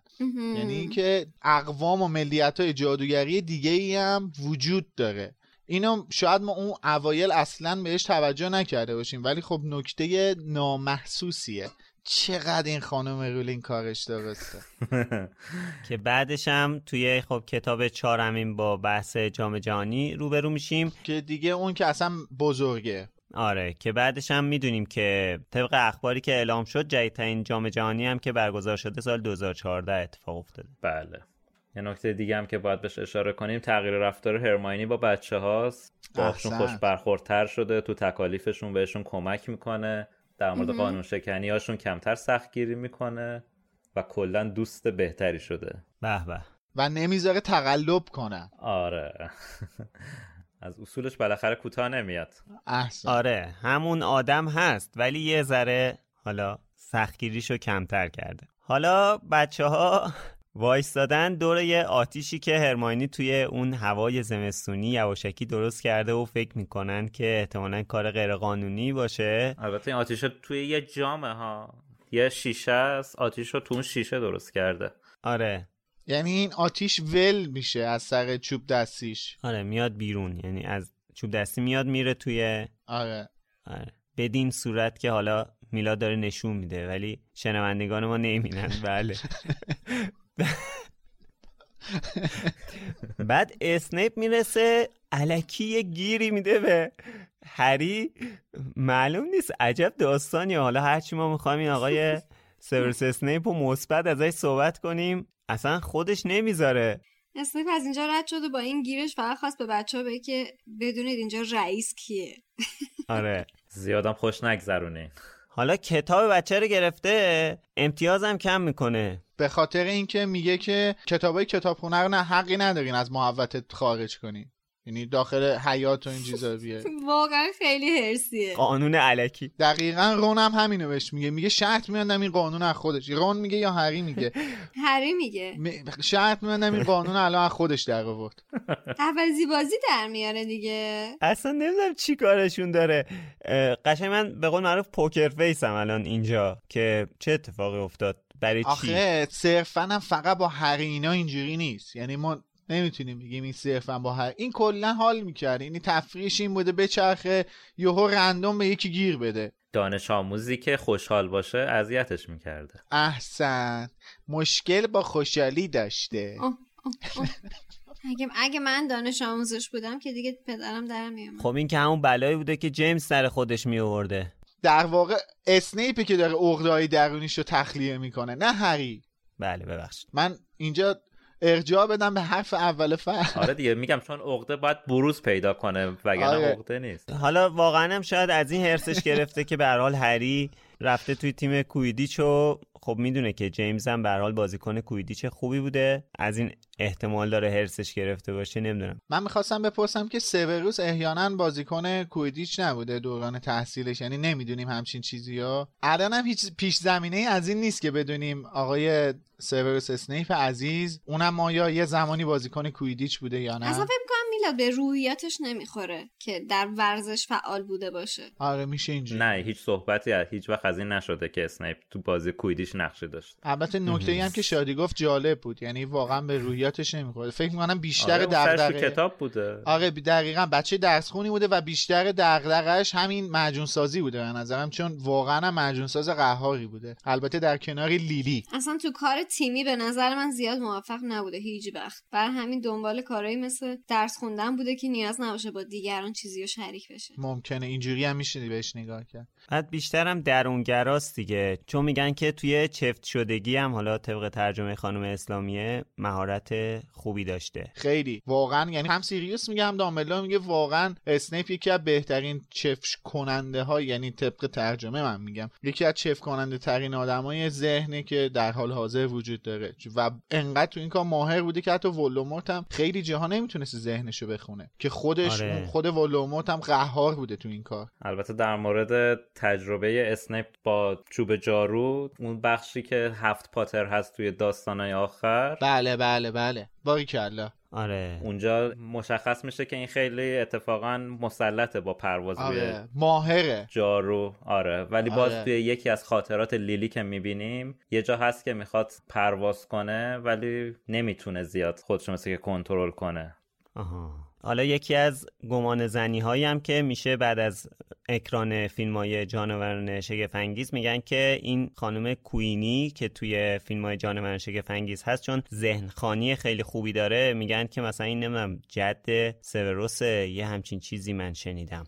E: یعنی اینکه اقوام و ملیت های جادوگری دیگه ای هم وجود داره. اینو شاید ما اون اوایل اصلا بهش توجه نکرده باشیم ولی خب نکته نامحسوسیه. چقدر این خانم رولین کارش درسته.
B: که بعدش هم توی خب کتاب چهارمین با بحث جام جهانی روبرو میشیم.
E: که دیگه اون که اصلا بزرگه.
B: آره که بعدش هم می‌دونیم که طبق اخباری که اعلام شد جدیدترین جام جهانی هم که برگزار شده سال 2014 اتفاق افتاده.
A: بله. یه نکته دیگه هم که باید بهش اشاره کنیم تغییر رفتار هرماینی با بچه هاست باشون خوش برخوردتر شده تو تکالیفشون بهشون کمک می‌کنه. در مورد قانون شکنی هاشون کمتر سختگیری می‌کنه و کلا دوست بهتری شده.
B: به به.
E: و نمی‌ذاره تقلب کنه.
A: آره. از اصولش بالاخره کوتاه نمیاد.
E: احسن.
B: آره همون آدم هست ولی یه ذره حالا سختگیریشو کمتر کرده. حالا بچه ها وایستادن دور یه آتیشی که هرماینی توی اون هوای زمستونی یواشکی درست کرده و فکر می‌کنن که احتمالا کار غیرقانونی باشه.
A: البته این آتیش توی یه جامه ها. یه شیشه است. آتیش رو تو اون شیشه درست کرده.
B: آره.
E: یعنی این آتیش ول میشه از سر چوب دستیش.
B: آره میاد بیرون. یعنی از چوب دستی میاد میره توی
E: آره.
B: آره. بدین صورت که حالا میلا داره نشون میده. ولی شنوندگان ما نمی‌بینن. بله. بعد اسنیپ می‌رسه الکی یه گیری میده به هری. معلوم نیست عجب داستانی حالا هرچی ما می‌خوایم این آقای سیورس اسنیپو مثبت ازش صحبت کنیم اصلا خودش نمی‌ذاره.
C: اسنیپ از اینجا رد شد و با این گیرش فقط خواست به بچه ها بگه که بدونید اینجا رئیس کیه.
B: آره.
A: زیادم خوش نگذرونه.
B: حالا کتاب بچه رو گرفته. امتیازم کم می‌کنه.
E: به خاطر اینکه میگه که کتابای کتابخونه رو نه حقی ندارین از محوتت خارج کنین. یعنی داخل حیات و این چیزا بیه.
C: واقعا خیلی هرسیه
B: قانون علکی.
E: دقیقا رون هم همینو بهش میگه. میگه شرط میاندم این قانون از خودش. رون میگه یا هری میگه.
C: هری میگه.
E: شرط میاندم این قانون الان از خودش در آورد.
C: عوضی بازی در میاره دیگه.
B: اصلا نمی‌دونم چی کارشون داره. قشنگ من به قول معروف پوکر فیسم الان اینجا که چه اتفاقی افتاد؟ برای چی؟
E: آخه صرفا هم فقط با هری اینا اینجوری نیست. یعنی ما نمی‌تونیم بگیم این صرفا با هر این کلا حال می‌کرد. یعنی تفریش این بوده بچرخه یهو رندوم به یکی گیر بده.
A: دانش آموزی که خوشحال باشه اذیتش می‌کرده.
E: احسن. مشکل با خوشحالی داشته.
C: اوه. اگه, اگه من دانش آموزش بودم که دیگه پدرم در میومد
B: خب این که همون بلایی بوده که جیمز سر خودش می آورده
E: در واقع اسنیپی که داره عقده‌های درونیش رو تخلیه می‌کنه نه هری.
B: بله ببخشید.
E: من اینجا ارجاع بدم به حرف اول فصل
A: آره دیگه میگم چون عقده باید بروز پیدا کنه وگرنه
E: آره.
A: عقده نیست
B: حالا واقعا هم شاید از این هرسش گرفته که به هر حال هری رفته توی تیم کویدیچ و خب می‌دونه که جیمز هم به هر حال بازیکن کویدیچ خوبی بوده. از این احتمال داره هرسش گرفته باشه نمی‌دونم.
E: من می‌خواستم بپرسم که سیوروس احیانا بازیکن کویدیچ نبوده دوران تحصیلش یعنی نمی‌دونیم همچین چیزی ها الان هم هیچ پیش زمینه از این نیست که بدونیم آقای سیوروس اسنیپ عزیز اونم آیا یه زمانی بازیکن کویدیچ بوده یا نه؟
C: اصلا فکر می‌کنم میلاد به روحیاتش نمی‌خوره که در ورزش فعال بوده باشه.
E: آره میشه اینجوری.
A: نه هیچ صحبتی از هیچ وقت از این نشده که اسنیپ تو بازی کویدیش نقشی داشت.
E: البته نکته ای هم که شادی گفت جالب بود. یعنی واقعا به روحیاتش نمی‌خوره فکر می‌کنم بیشتر
A: آره
E: دغدغه
A: کتاب بوده.
E: آره دقیقا. بچه درس خونی بوده و بیشتر دغدغش همین معجون سازی بوده به نظرم چون واقعا هم معجون ساز قهاری بوده. البته در کنار لیلی.
C: اصلا تو کار تیمی به نظر من زیاد موفق نبوده هیچ وقت. بر همین دنبال کارهایی مثل درس خوندن بوده که نیاز نباشه با دیگران چیزی رو شریک بشه.
E: ممکنه. اینجوری هم میشه بهش نگاه کرد.
B: بعد بیشتر هم درونگراست دیگه. چون میگن که توی چفت‌شدگی هم حالا طبق ترجمه خانم اسلامیه مهارت خوبی داشته.
E: خیلی. واقعا یعنی هم سیریوس میگه هم دامبلدور میگه. واقعا اسنیپ یکی از بهترین چفت‌کننده‌ها یعنی طبق ترجمه من میگم یکی از چفت‌کننده‌ترین آدمای ذهنی که در حال حاضر وجود داره. و انقدر تو این کار ماهر بوده که حتی ولدمورت هم خیلی جاها نمی‌تونست ذهنشو بخونه که خودش
B: آره.
E: خود ولدمورت هم قهار بوده تو این کار.
A: البته در مورد تجربه اسنیپ با چوب جارو اون بخشی که هفت پاتر هست توی داستانای آخر.
E: بله بله بله. باری کلا.
B: آره.
A: اونجا مشخص میشه که این خیلی اتفاقا مسلطه با پرواز
E: آره. ماهره.
A: جارو. آره. ولی باز
E: آره.
A: توی یکی از خاطرات لیلی که می‌بینیم یه جا هست که می‌خواد پرواز کنه ولی نمی‌تونه زیاد خودشو مثل که کنترل کنه.
B: آها. حالا یکی از گمانه زنی هایی هم که میشه بعد از اکران فیلم های جانوران شگفت‌انگیز میگن که این خانم کوینی که توی فیلم های جانوران شگفت‌انگیز هست چون ذهن خوان خیلی خوبی داره میگن که مثلا این نمی‌دونم جد سیوروس یه همچین چیزی من شنیدم.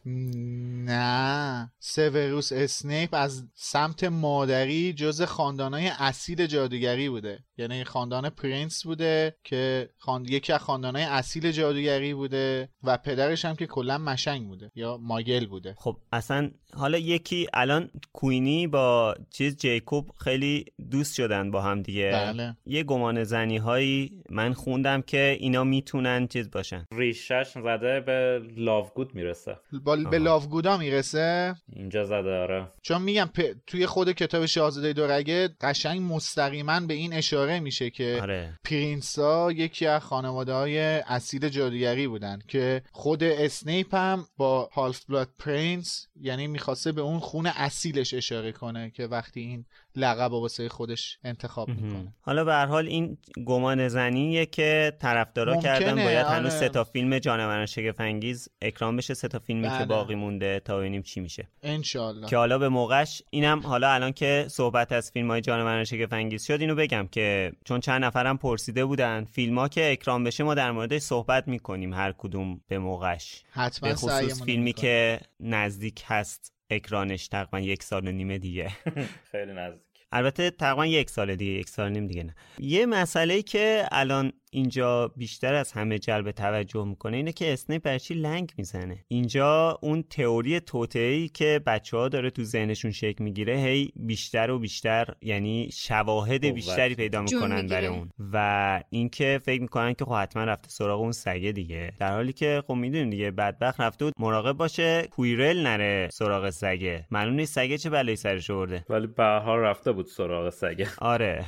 E: نه. سیوروس اسنیپ از سمت مادری جزء خاندانهای اصیل جادوگری بوده. یعنی خاندان پرنس بوده که خاند... یکی از خاندانهای اصیل جادوگری بوده و پدرش هم که کلا مشنگ بوده یا ماگل بوده.
B: خب اصلا حالا یکی الان کوینی با چیز جیکوب خیلی دوست شدن با هم دیگه.
E: بله.
B: یه گمانه زنی هایی من خوندم که اینا می‌تونن چیز باشن.
A: ریشه‌ش زده به لاوگود می‌رسه.
E: با... به لاوگودا می‌رسه؟
A: اینجا زده آره.
E: چون میگم پ... توی خود کتاب شاهزاده دورگه قشنگ مستقیما به این اشاره میشه که
B: آره.
E: پرینسا یکی از خانواده های اصیل جادوگری بودن که خود اسنیپ هم با Half-Blood Prince یعنی می‌خواسته به اون خون اصیلش اشاره کنه که وقتی این لقب واسه خودش انتخاب می‌کنه.
B: حالا به هر حال این گمان زنیه که طرفدارا کردن باید هنوز
E: آره.
B: سه تا فیلم جانوران شگفنگیز اکران بشه سه تا فیلمی که
E: بله.
B: باقی مونده تا ببینیم چی میشه.
E: انشالله
B: که حالا به موقعش اینم حالا الان که صحبت از فیلم های جانوران شگفنگیز شد اینو بگم که چون چند نفرم پرسیده بودن فیلم ها که اکران بشه ما در موردش صحبت می‌کنیم هر کدوم به موقعش.
E: حتما
B: به خصوص فیلمی. که نزدیک هست اکرانش تقریبا یک سال و نیمه دیگه.
A: خیلی نزدیک.
B: البته تقریبا یک سال دیگه یک سال نیم دیگه نه. یه مسئله که الان اینجا بیشتر از همه جلب توجه می‌کنه اینه که اسنیپ برچی لنگ می‌زنه. اینجا اون تئوری توتعی که بچه ها داره تو ذهنشون شکل می‌گیره هی بیشتر و بیشتر یعنی شواهد بیشتری پیدا می‌کنن. برای اون. و اینکه فکر می‌کنن که خب حتما رفته سراغ اون سگه دیگه. در حالی که خب می‌دونیم دیگه بدبخت رفته بود مراقب باشه کویرل نره سراغ سگه. معلوم نیست سگه چه بلایی سرش آورده.
A: ولی به هر حال رفته بود سراغ سگه.
B: آره.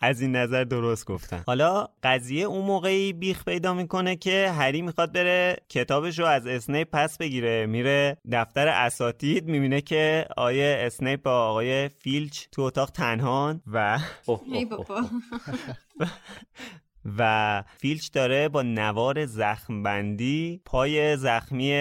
B: از این نظر درست گفتن حالا قضیه اون موقعی بیخ پیدا می‌کنه که هری می‌خواد بره کتابش رو از اسنیپ پس بگیره. میره دفتر اساتید می‌بینه که آیه اسنیپ با آقای فیلچ تو اتاق تنهان و و فیلچ داره با نوار زخم بندی پای زخمی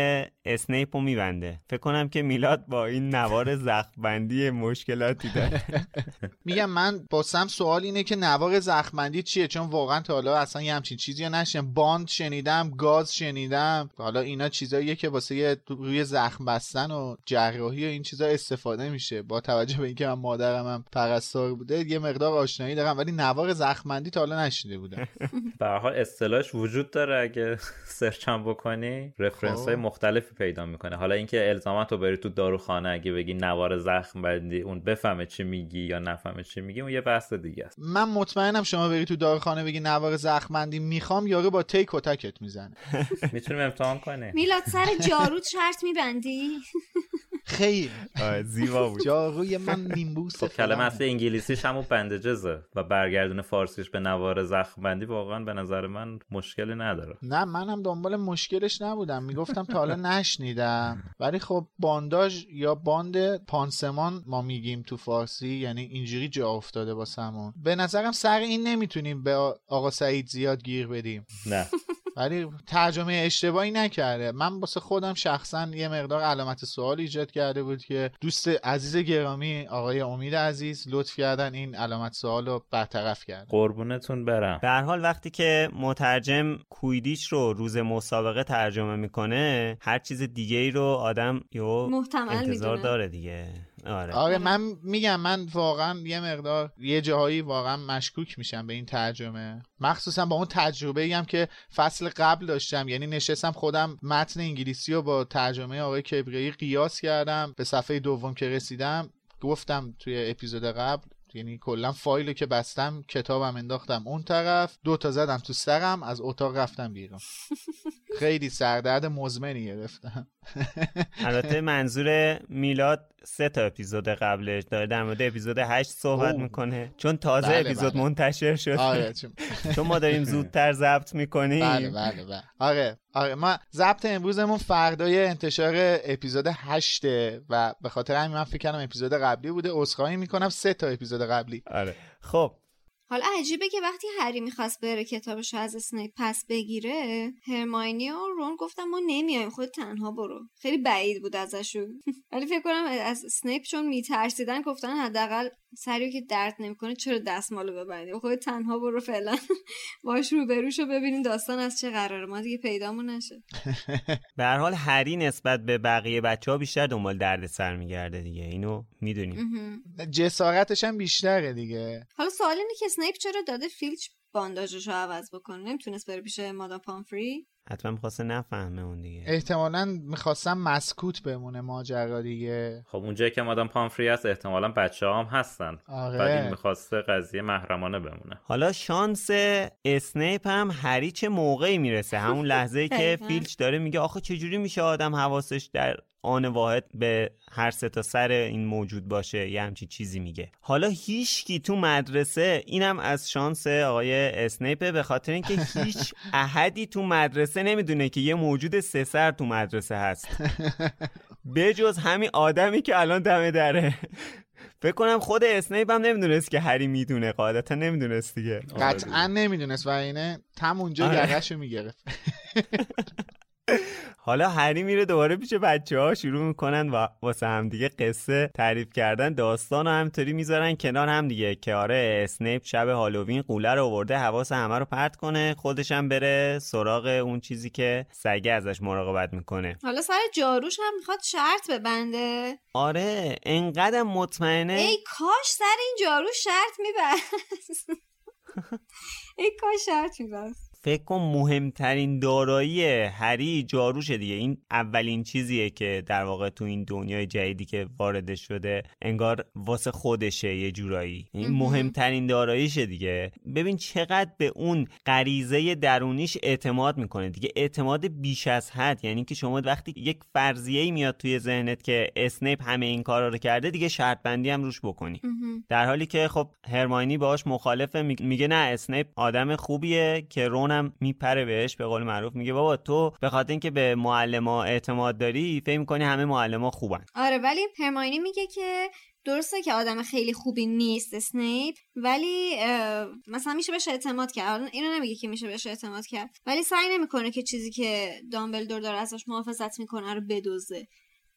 B: اسنیپ رو میبنده. فکر کنم که میلاد با این نوار زخم بندی مشکلاتی داره.
E: میگم من با سم سوال اینه که نوار زخم بندی چیه؟ چون واقعا تا حالا اصلا یه همچین چیزی نشنم باند شنیدم گاز شنیدم. حالا اینا چیزاییه که واسه روی زخم بستن و جراحی و این چیزا استفاده میشه. با توجه به اینکه من مادرم هم پرستار بوده یه مقدار آشنایی دارم. ولی نوار زخم بندی تا حالا نشنیده بودم.
A: به حال اصطلاحش وجود داره اگه سرچ هم بکنی رفرنس های مختلفی پیدا می‌کنه. حالا اینکه الزاما تو بری تو داروخانه اگه بگی نوار زخم بندی اون بفهمه چی میگی یا نفهمه چی میگی اون یه بحث دیگه است.
E: من مطمئنم شما بری تو داروخانه بگی نوار زخم بندی می‌خوام یارو با تی کتکت می‌زنه.
A: می‌تونیم امتحان کنیم.
C: میلاد سر جارو شرط میبندی؟
E: خیلی.
B: زیبا بود.
E: جاروی من نیمبوس
A: خب کلمه اصل انگلیسیش همون بندجزه و برگردون فارسیش به نوار زخم بندی واقعا به نظر من مشکلی نداره.
E: نه منم دنبال مشکلش نبودم. می‌گفتم تا حالا نشنیدم. ولی خب بانداژ یا باند پانسمان ما میگیم تو فارسی یعنی اینجوری جا افتاده با سمون به نظرم سر این نمی‌تونیم به آقا سعید زیاد گیر بدیم.
A: نه.
E: ولی ترجمه اشتباهی نکرده. من واسه خودم شخصا یه مقدار علامت سوال ایجاد کرده بود که دوست عزیز گرامی آقای امید عزیز لطف کردن این علامت سوال رو برطرف کرد
A: قربونتون برم.
B: به حال وقتی که مترجم کویدیچ رو روز مسابقه ترجمه می‌کنه هر چیز دیگه ای رو آدم یو
C: محتمل
B: انتظار
C: می‌دونه.
B: داره دیگه. آره.
E: آره من میگم من واقعا یه مقدار یه جاهایی واقعا مشکوک میشم به این ترجمه. مخصوصا با اون تجربه ای هم که فصل قبل داشتم یعنی نشستم خودم متن انگلیسی رو با ترجمه آقای کبریایی قیاس کردم به صفحه دوم که رسیدم گفتم توی اپیزود قبل یعنی کلا فایلو که بستم کتابم انداختم اون طرف دو تا زدم تو سرم از اتاق رفتم بیرون. خیلی سردرد مزمنی گرفتم.
B: البته منظور میلاد سه تا اپیزود قبلش داره در مورد اپیزود 8 صحبت. می‌کنه. چون تازه
E: بله،
B: اپیزود
E: بله.
B: منتشر شد.
E: آره چون
B: چون ما داریم زودتر ضبط می‌کنیم.
E: بله بله بله. آره آره. ما ضبط امروزمون فردای انتشار اپیزود 8 و به خاطر همین من فکر کردم اپیزود قبلی بوده. عذرخواهی می‌کنم سه تا اپیزود قبلی.
B: آره. خب
C: حالا عجیبه که وقتی هری می‌خواست بره کتابش از اسنیپ پس بگیره هرماینی و رون گفتم ما نمیایم خود تنها برو. خیلی بعید بود ازشون. ولی فکر کنم از اسنیپ چون میترسیدن گفتن حداقل سریو که درد نمی‌کنه چرا دستمالو ببندی؟ خود تنها برو فعلا. باش رو بروشو ببینیم داستان از چه قراره. ما دیگه پیدامون نشه.
B: به هر حال هری نسبت به بقیه بچه ها بیشتر دنبال درد سر میگرده دیگه. اینو می‌دونیم.
E: جسارتش هم بیشتره دیگه.
C: حالا سوال اینه که اسنیپ چرا داده فیلچ بانداژش رو عوض بکنه. نمی‌تونست بره پیش مادام پامفری؟
B: حتما می‌خواسته نفهمه اون دیگه.
E: احتمالا می‌خواستم مسکوت بمونه ماجرا دیگه.
A: خب اونجایی که مادام پامفری هست احتمالا بچه هم هستن.
E: آره.
A: بعد این می‌خواسته قضیه محرمانه بمونه.
B: حالا شانس اسنیپ هم هری چه موقعی می‌رسه؟ همون لحظه که. فیلچ داره میگه آخه چجوری میشه آدم حواسش در آن واحد به هر سه تا سر این موجود باشه یه همچین چیزی میگه. حالا هیچکی تو مدرسه اینم از شانس آقای اسنیپه به خاطر اینکه هیچ احدی تو مدرسه نمی‌دونه که یه موجود سه سر تو مدرسه هست. بجز همین آدمی که الان دم دره. فکر کنم خود اسنیپ هم نمی‌دونست که هری می‌دونه قاعدتا نمی‌دونست دیگه.
E: قطعا نمی‌دونست و اینه تم اونجا
B: آره.
E: یقهشو می‌گرفت.
B: حالا هری میره دوباره پیش بچه ها شروع می‌کنن و واسه هم دیگه قصه تعریف کردن. داستان رو همطوری می‌ذارن کنار هم دیگه که آره اسنیپ شب هالووین قوله رو آورده حواس همه رو پرت کنه خودش هم بره سراغ اون چیزی که سگه ازش مراقبت می‌کنه.
C: حالا سر جاروش هم می‌خواد شرط ببنده.
B: آره انقدر مطمئنه.
C: ای کاش سر این جارو شرط میبست. ای کاش شرط میبست.
B: فکر کن مهمترین دارایی هری جاروشه دیگه. این اولین چیزیه که در واقع تو این دنیای جدیدی که وارد شده انگار واسه خودشه یه جورایی. این
C: مهم.
B: مهمترین داراییشه دیگه. ببین چقدر به اون غریزه درونیش اعتماد می‌کنه دیگه. اعتماد بیش از حد. یعنی که شما وقتی یک فرضیه میاد توی ذهنت که اسنیپ همه این کارا رو کرده دیگه شرط بندی هم روش بکنی. در حالی که خب هرماینی باهاش مخالفه می- میگه نه اسنیپ آدم خوبیه که رونم میپره بهش به قول معروف میگه بابا تو به خاطر اینکه به معلما اعتماد داری فکر می‌کنی همه معلما خوبن.
C: آره ولی هرماینی میگه که درسته که آدم خیلی خوبی نیست اسنیپ ولی مثلا میشه بهش اعتماد کرد. اینو نمیگه که میشه بهش اعتماد کرد ولی سعی نمی‌کنه که چیزی که دامبلدور داره ازش محافظت می‌کنه رو بدوزه.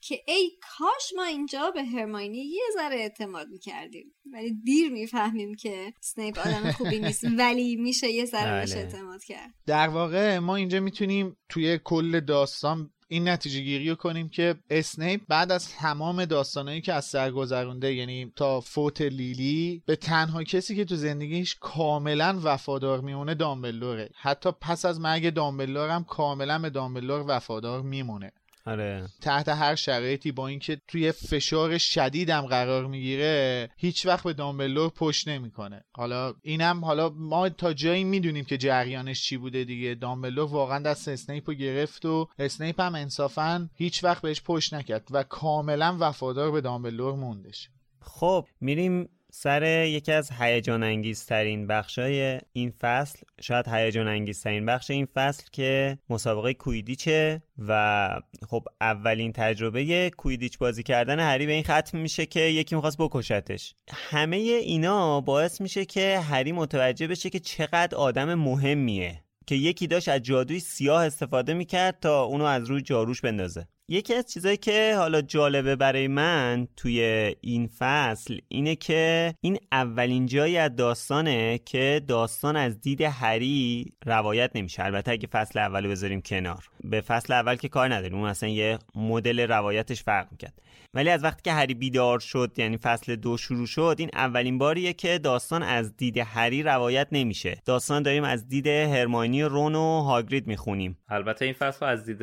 C: که ای کاش ما اینجا به هرماینی یه ذره اعتماد می‌کردیم. ولی دیر می‌فهمیم که سنیپ آدم خوبی نیست ولی میشه یه ذره بهش
E: بله.
C: اعتماد کرد.
E: در واقع ما اینجا می‌تونیم توی کل داستان این نتیجه گیری رو کنیم که اسنیپ بعد از تمام داستانهایی که از سر گذرونده یعنی تا فوت لیلی به تنها کسی که تو زندگیش کاملا وفادار میمونه دامبلوره حتی پس از مرگ دامبلور هم کاملا به دامبلور وفادار میمونه.
B: آره.
E: تحت هر شرایطی با اینکه توی فشار شدیدم قرار می‌گیره هیچ وقت به دامبلور پشت نمی‌کنه. حالا اینم حالا ما تا جایی می‌دونیم که جریانش چی بوده دیگه. دامبلور واقعا دست اسنیپ رو گرفت و اسنیپ هم انصافا هیچ وقت بهش پشت نکرد و کاملا وفادار به دامبلور موندش.
B: خب میریم سر یکی از هیجان انگیزترین بخشای این فصل شاید هیجان انگیزترین بخش این فصل که مسابقه کویدیچه و خب اولین تجربه کویدیچ بازی کردن هری به این ختم میشه که یکی می‌خواست بکشتش. همه اینا باعث میشه که هری متوجه بشه که چقدر آدم مهمیه که یکی داشت از جادوی سیاه استفاده می‌کرد تا اونو از روی جاروش بندازه. یکی از چیزایی که حالا جالبه برای من توی این فصل اینه که این اولین جایی از داستانه که داستان از دید هری روایت نمیشه. البته اگه فصل اولو بذاریم کنار. به فصل اول که کار نداریم. اون اصلا یه مدل روایتش فرق می‌کرد. ولی از وقتی که هری بیدار شد یعنی فصل دو شروع شد این اولین باریه که داستان از دید هری روایت نمیشه. داستان داریم از دید هرماینی رون و هاگرید می‌خونیم.
A: البته این فصل از دید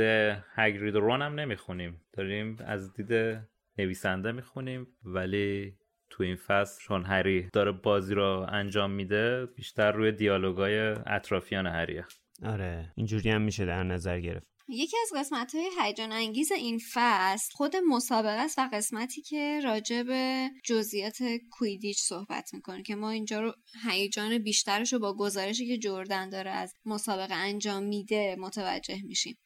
A: هگرید و رون هم نمی‌خونیم. داریم از دید نویسنده می‌خونیم ولی تو این فصل چون هری داره بازی رو انجام میده بیشتر روی دیالوگای اطرافیان هریه.
B: آره اینجوری هم میشه در نظر گرفت.
C: یکی از قسمت های هیجان انگیز این فصل خود مسابقه است و قسمتی که راجع به جزئیات کویدیچ صحبت می‌کنه که ما اینجا رو هیجان بیشترش رو با گزارشی که جردن داره از مسابقه انجام میده متوجه میشیم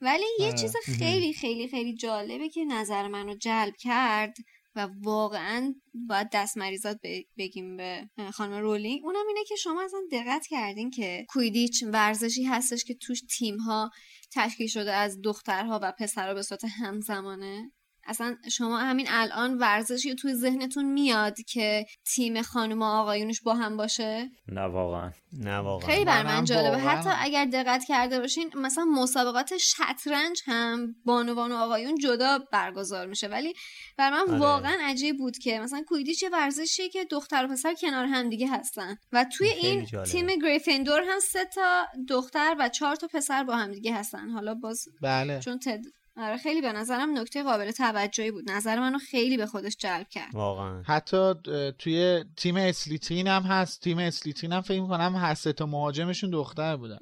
C: ولی یه
I: آره.
C: چیز خیلی خیلی خیلی جالبه که نظر منو جلب کرد و واقعا باید دست مریضات بگیم به خانم رولینگ اونم اینه که شما اصلا دقت کردین که کویدیچ ورزشی هستش که توش تیم ها تشکیل شده از دخترها و پسرها به صورت همزمانه؟ اصلا شما همین الان ورزشی توی ذهنتون میاد که تیم خانم و آقایونش با هم باشه؟
A: نه واقعا.
B: نه واقعا.
C: خیلی بر من جالبه. حتی اگر دقت کرده باشین مثلا مسابقات شطرنج هم بانوان و آقایون جدا برگزار میشه. ولی بر من
B: آره.
C: واقعا عجیب بود که مثلا کویدیچ یه ورزشیه که دختر و پسر کنار هم دیگه هستن. و توی این
B: جالبه.
C: تیم گریفندور هم سه تا دختر و چهار تا پسر با هم دیگه هستن. حالا باز
E: بله.
C: چون تد... آره خیلی به نظرم نکته قابل توجهی بود. نظر منو خیلی به خودش جلب کرد.
B: واقعا.
E: حتی توی تیم اسلیترین هم هست. تیم اسلیترین هم فکر می‌کنم هر سه تا مهاجمشون دختر بودن.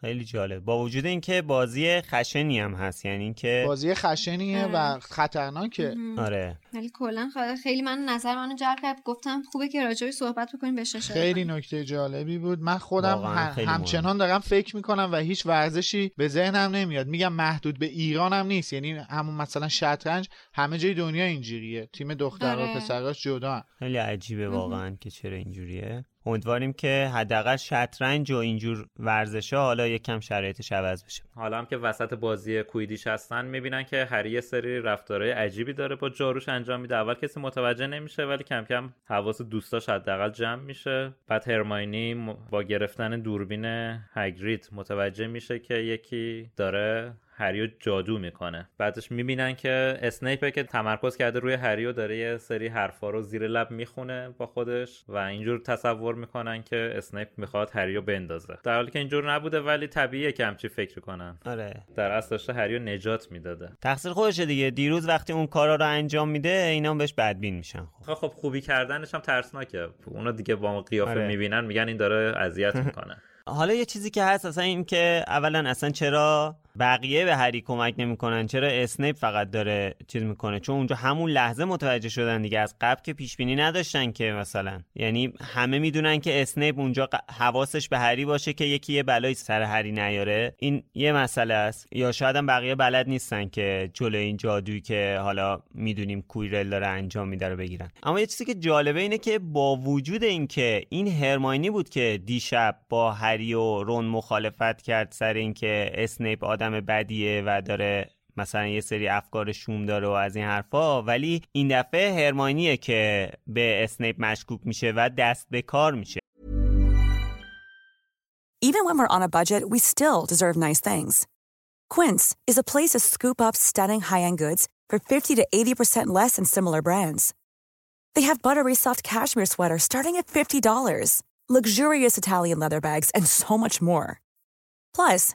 B: خیلی جالب. با وجود اینکه بازی خشنی هم هست. یعنی اینکه
E: بازی خشنیه و
C: آره.
E: خطرناکه.
B: آره.
C: ولی کلا خ- خیلی من نظر منو جلب کرد. گفتم خوبه که راجعش صحبت بکنیم اشاره
E: خیلی. نکته جالبی بود. من خودم
B: واقعا
E: ه-
B: خیلی
E: همچنان دارم فکر می‌کنم و هیچ ورزشی به ذهنم نمیاد. میگم محدود به ایران هم نیست. یعنی همون مثلا شطرنج همه جای دنیا اینجوریه. تیم دخترها
C: آره.
E: پسراش جدا هم.
B: خیلی عجیبه واقعا که چرا اینجوریه. امیدواریم که حداقل شطرنج و اینجور ورزش ها حالا یکم شرایطش عوض بشه.
A: حالا هم که وسط بازی کویدیش هستن می‌بینن که هری یه سری رفتارهای عجیبی داره با جاروش انجام میده. اول کسی متوجه نمیشه ولی کم کم حواس دوستاش حداقل جمع میشه. بعد هرماینی با گرفتن دوربین هگرید متوجه میشه که یکی داره هریو جادو می‌کنه. بعدش می‌بینن که اسنیپه که تمرکز کرده روی هریو داره یه سری حرفا رو زیر لب می‌خونه با خودش و اینجور تصور می‌کنن که اسنیپ می‌خواد هریو بندازه. در حالی که اینجور نبوده ولی طبیعیه که همچی فکر کنن.
B: آره.
A: در اصل داشته هریو نجات می‌داده.
B: تقصیر خودشه دیگه. دیروز وقتی اون کارا رو انجام میده اینا هم بهش بدبین میشن خب
A: خب خوبی کردنش هم ترسناکه. اونا دیگه با قیافه
B: آره.
A: می‌بینن میگن این داره اذیت می‌کنه.
B: حالا یه چیزی که هست اصلا این که اولا اصلا چرا بقیه به هری کمک نمی‌کنن. چرا اسنیپ فقط داره چیز می‌کنه؟ چون اونجا همون لحظه متوجه شدن دیگه. از قبل که پیش بینی نداشتن که مثلا. یعنی همه می‌دونن که اسنیپ اونجا حواسش به هری باشه که یکی یه بلایی سر هری نیاره. این یه مسئله است. یا شاید هم بقیه بلد نیستن که جلو این جادویی که حالا می‌دونیم کویرل داره انجام میده رو بگیرن. اما یه چیزی که جالبه اینه که با وجود اینکه این هرماینی بود که دیشب با هری و رون مخالفت کرد سر اینکه اسنیپ آدم بدیه و داره مثلا یه سری افکار شوم داره و از این حرفا ولی این دفعه هرماینیه که به اسنیپ مشکوک میشه و دست به کار میشه
J: Even when we're on a budget, we still deserve nice things. Quince is a place to scoop up stunning high-end goods for 50 to 80% less than similar brands. They have buttery soft cashmere sweaters starting at $50, luxurious Italian leather bags, and so much more. Plus,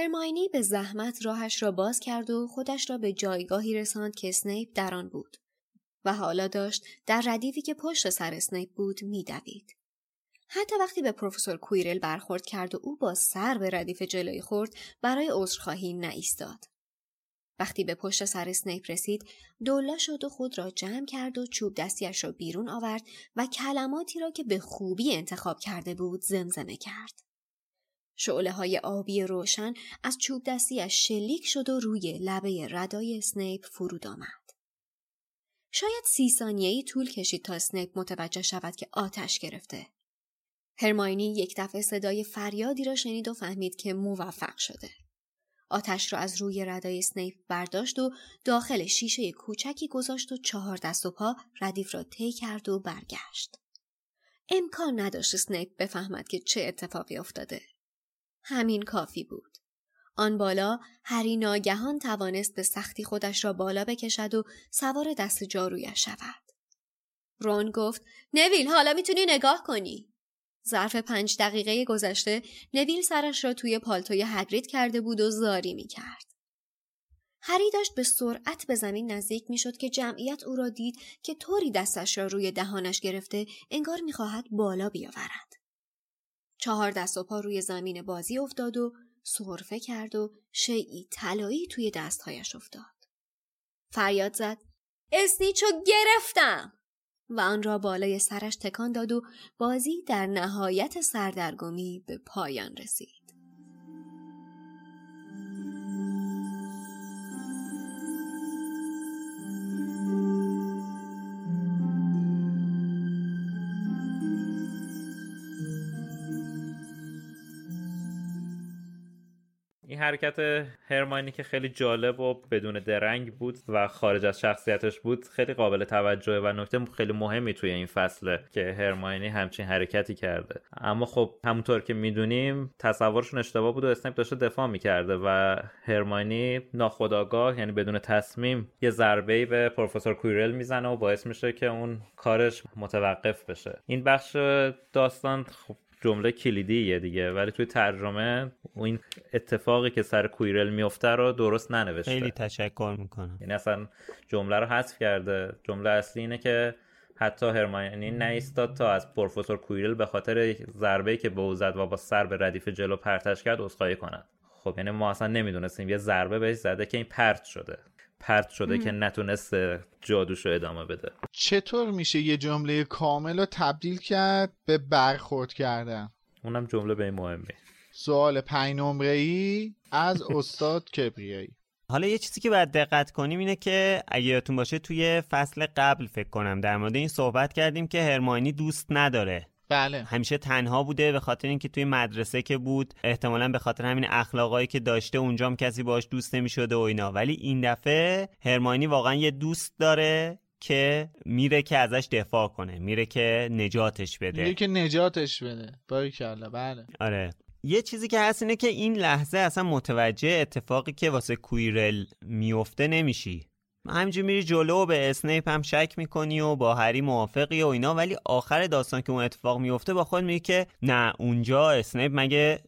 K: هرماینی به زحمت راهش را باز کرد و خودش را به جایگاهی رساند که اسنیپ در آن بود و حالا داشت در ردیفی که پشت سر اسنیپ بود میدوید. حتی وقتی به پروفسور کویرل برخورد کرد و او با سر به ردیف جلویی خورد برای عذرخواهی نایستاد. وقتی به پشت سر اسنیپ رسید دولا شد و خود را جمع کرد و چوب دستیش را بیرون آورد و کلماتی را که به خوبی انتخاب کرده بود زمزمه کرد. شعله های آبی روشن از چوب دستیش شلیک شد و روی لبه ردای اسنیپ فرود آمد. شاید سی ثانیه‌ای طول کشید تا اسنیپ متوجه شود که آتش گرفته. هرماینی یک دفعه صدای فریادی را شنید و فهمید که موفق شده. آتش را از روی ردای اسنیپ برداشت و داخل شیشه کوچکی گذاشت و چهار دست و پا ردیف را طی کرد و برگشت. امکان نداشت اسنیپ بفهمد که چه اتفاقی افتاده. همین کافی بود. آن بالا هری ناگهان توانست به سختی خودش را بالا بکشد و سوار دست جارویش شود. رون گفت نویل حالا می‌تونی نگاه کنی. ظرف پنج دقیقه گذشته نویل سرش را توی پالتوی هگرید کرده بود و زاری می‌کرد. هری داشت به سرعت به زمین نزدیک می‌شد که جمعیت او را دید که طوری دستش را روی دهانش گرفته انگار می‌خواهد بالا بیاورد. چهار دست و پا روی زمین بازی افتاد و سرفه کرد و شیعی طلایی توی دستهایش افتاد. فریاد زد اسنیچو گرفتم و آن را بالای سرش تکان داد و بازی در نهایت سردرگمی به پایان رسید.
A: حرکت هرماینی که خیلی جالب و بدون درنگ بود و خارج از شخصیتش بود خیلی قابل توجهه و نکته خیلی مهمی توی این فصله که هرماینی همچین حرکتی کرده. اما خب همونطور که می‌دونیم تصورشون اشتباه بود و اسنیپ داشته دفاع می‌کرده و هرماینی ناخداگاه یعنی بدون تصمیم یه ضربه به پروفسور کویرل می‌زنه و باعث میشه که اون کارش متوقف بشه. این بخش داستان خب جمله کلیدیه دیگه ولی توی ترجمه این اتفاقی که سر کویرل میفته رو درست ننوشته.
B: خیلی تشکر می‌کنم.
A: یعنی اصلا جمله رو حذف کرده. جمله اصلی اینه که حتی هرماینی نیستاد تا از پروفسور کویرل به خاطر ضربه‌ای که به او زد و با سر به ردیف جلو پرتش کرد عذرخواهی کند. خب یعنی ما اصلا نمی‌دونستیم یه ضربه بهش زده که این پرت شده. پرت شده که نتونست جادوشو ادامه بده.
E: چطور میشه یه جمله کامل رو تبدیل کرد به برخورد کردن؟
A: اونم جمله به این مهمی
E: سوال پنج نمره ای از استاد کبریایی.
B: حالا یه چیزی که باید دقت کنیم اینه که اگه یادتون باشه توی فصل قبل فکر کنم در مورد این صحبت کردیم که هرماینی دوست نداره
E: بله.
B: همیشه تنها بوده به خاطر اینکه توی مدرسه که بود احتمالا به خاطر همین اخلاقایی که داشته اونجام کسی باش دوست نمی‌شده و اینا. ولی این دفعه هرمانی واقعا یه دوست داره که میره که ازش دفاع کنه میره که نجاتش بده.
E: میره که نجاتش بده. باریکلا بله.
B: آره. یه چیزی که هست اینه که این لحظه اصلا متوجه اتفاقی که واسه کویرل میفته نمیشی. همینجور میری جلو و به اسنیپ هم شک می‌کنی و با هری موافقی و اینا. ولی آخر داستان که اون اتفاق میفته با خود میگی که نه اونجا اسنیپ مگه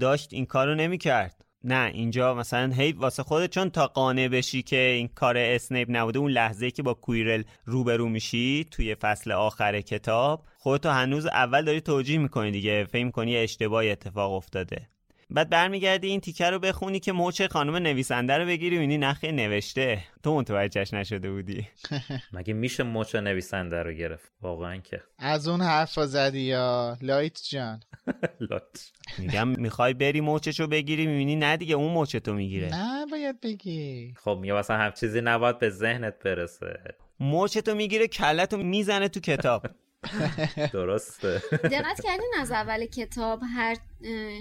B: داشت این کارو نمی‌کرد. نه اینجا مثلا هی واسه خودت چون تا قانع بشی که این کار اسنیپ نبوده اون لحظه که با کویرل روبرو میشی توی فصل آخر کتاب خودتو هنوز اول داری توجیه می‌کنی دیگه. فکر می‌کنی اشتباهی اتفاق افتاده. بعد برمیگردی این تیکه رو بخونی که موچه خانم نویسنده رو بگیری و اینی نخی نوشته. تو متوجهش نشده بودی.
A: مگه میشه موچه نویسنده رو گرفت؟ واقعا که.
E: از اون حرفا زدی یا؟ لایت جان.
A: لات
B: میگم می‌خوای بری موچش رو بگیری می‌بینی نه دیگه اون موچه تو می‌گیره.
E: نه باید بگی.
A: خب میگه مثلا هم چیزی نباید به ذهنت برسه.
B: موچه تو می‌گیره کلتو می‌زنه تو کتاب.
A: درسته.
C: دقت کردین از اول کتاب هر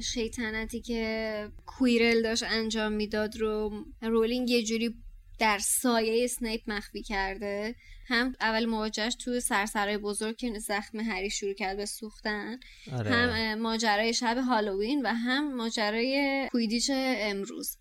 C: شیطنتی که کویرل داشت انجام می‌داد رو رولینگ یه جوری در سایه اسنیپ مخفی کرده. هم اول مواجهش تو سرسرای بزرگ که زخم هری شروع کرد به سوختن.
B: آره.
C: هم ماجرای شب هالووین و هم ماجرای کویدیچ امروز.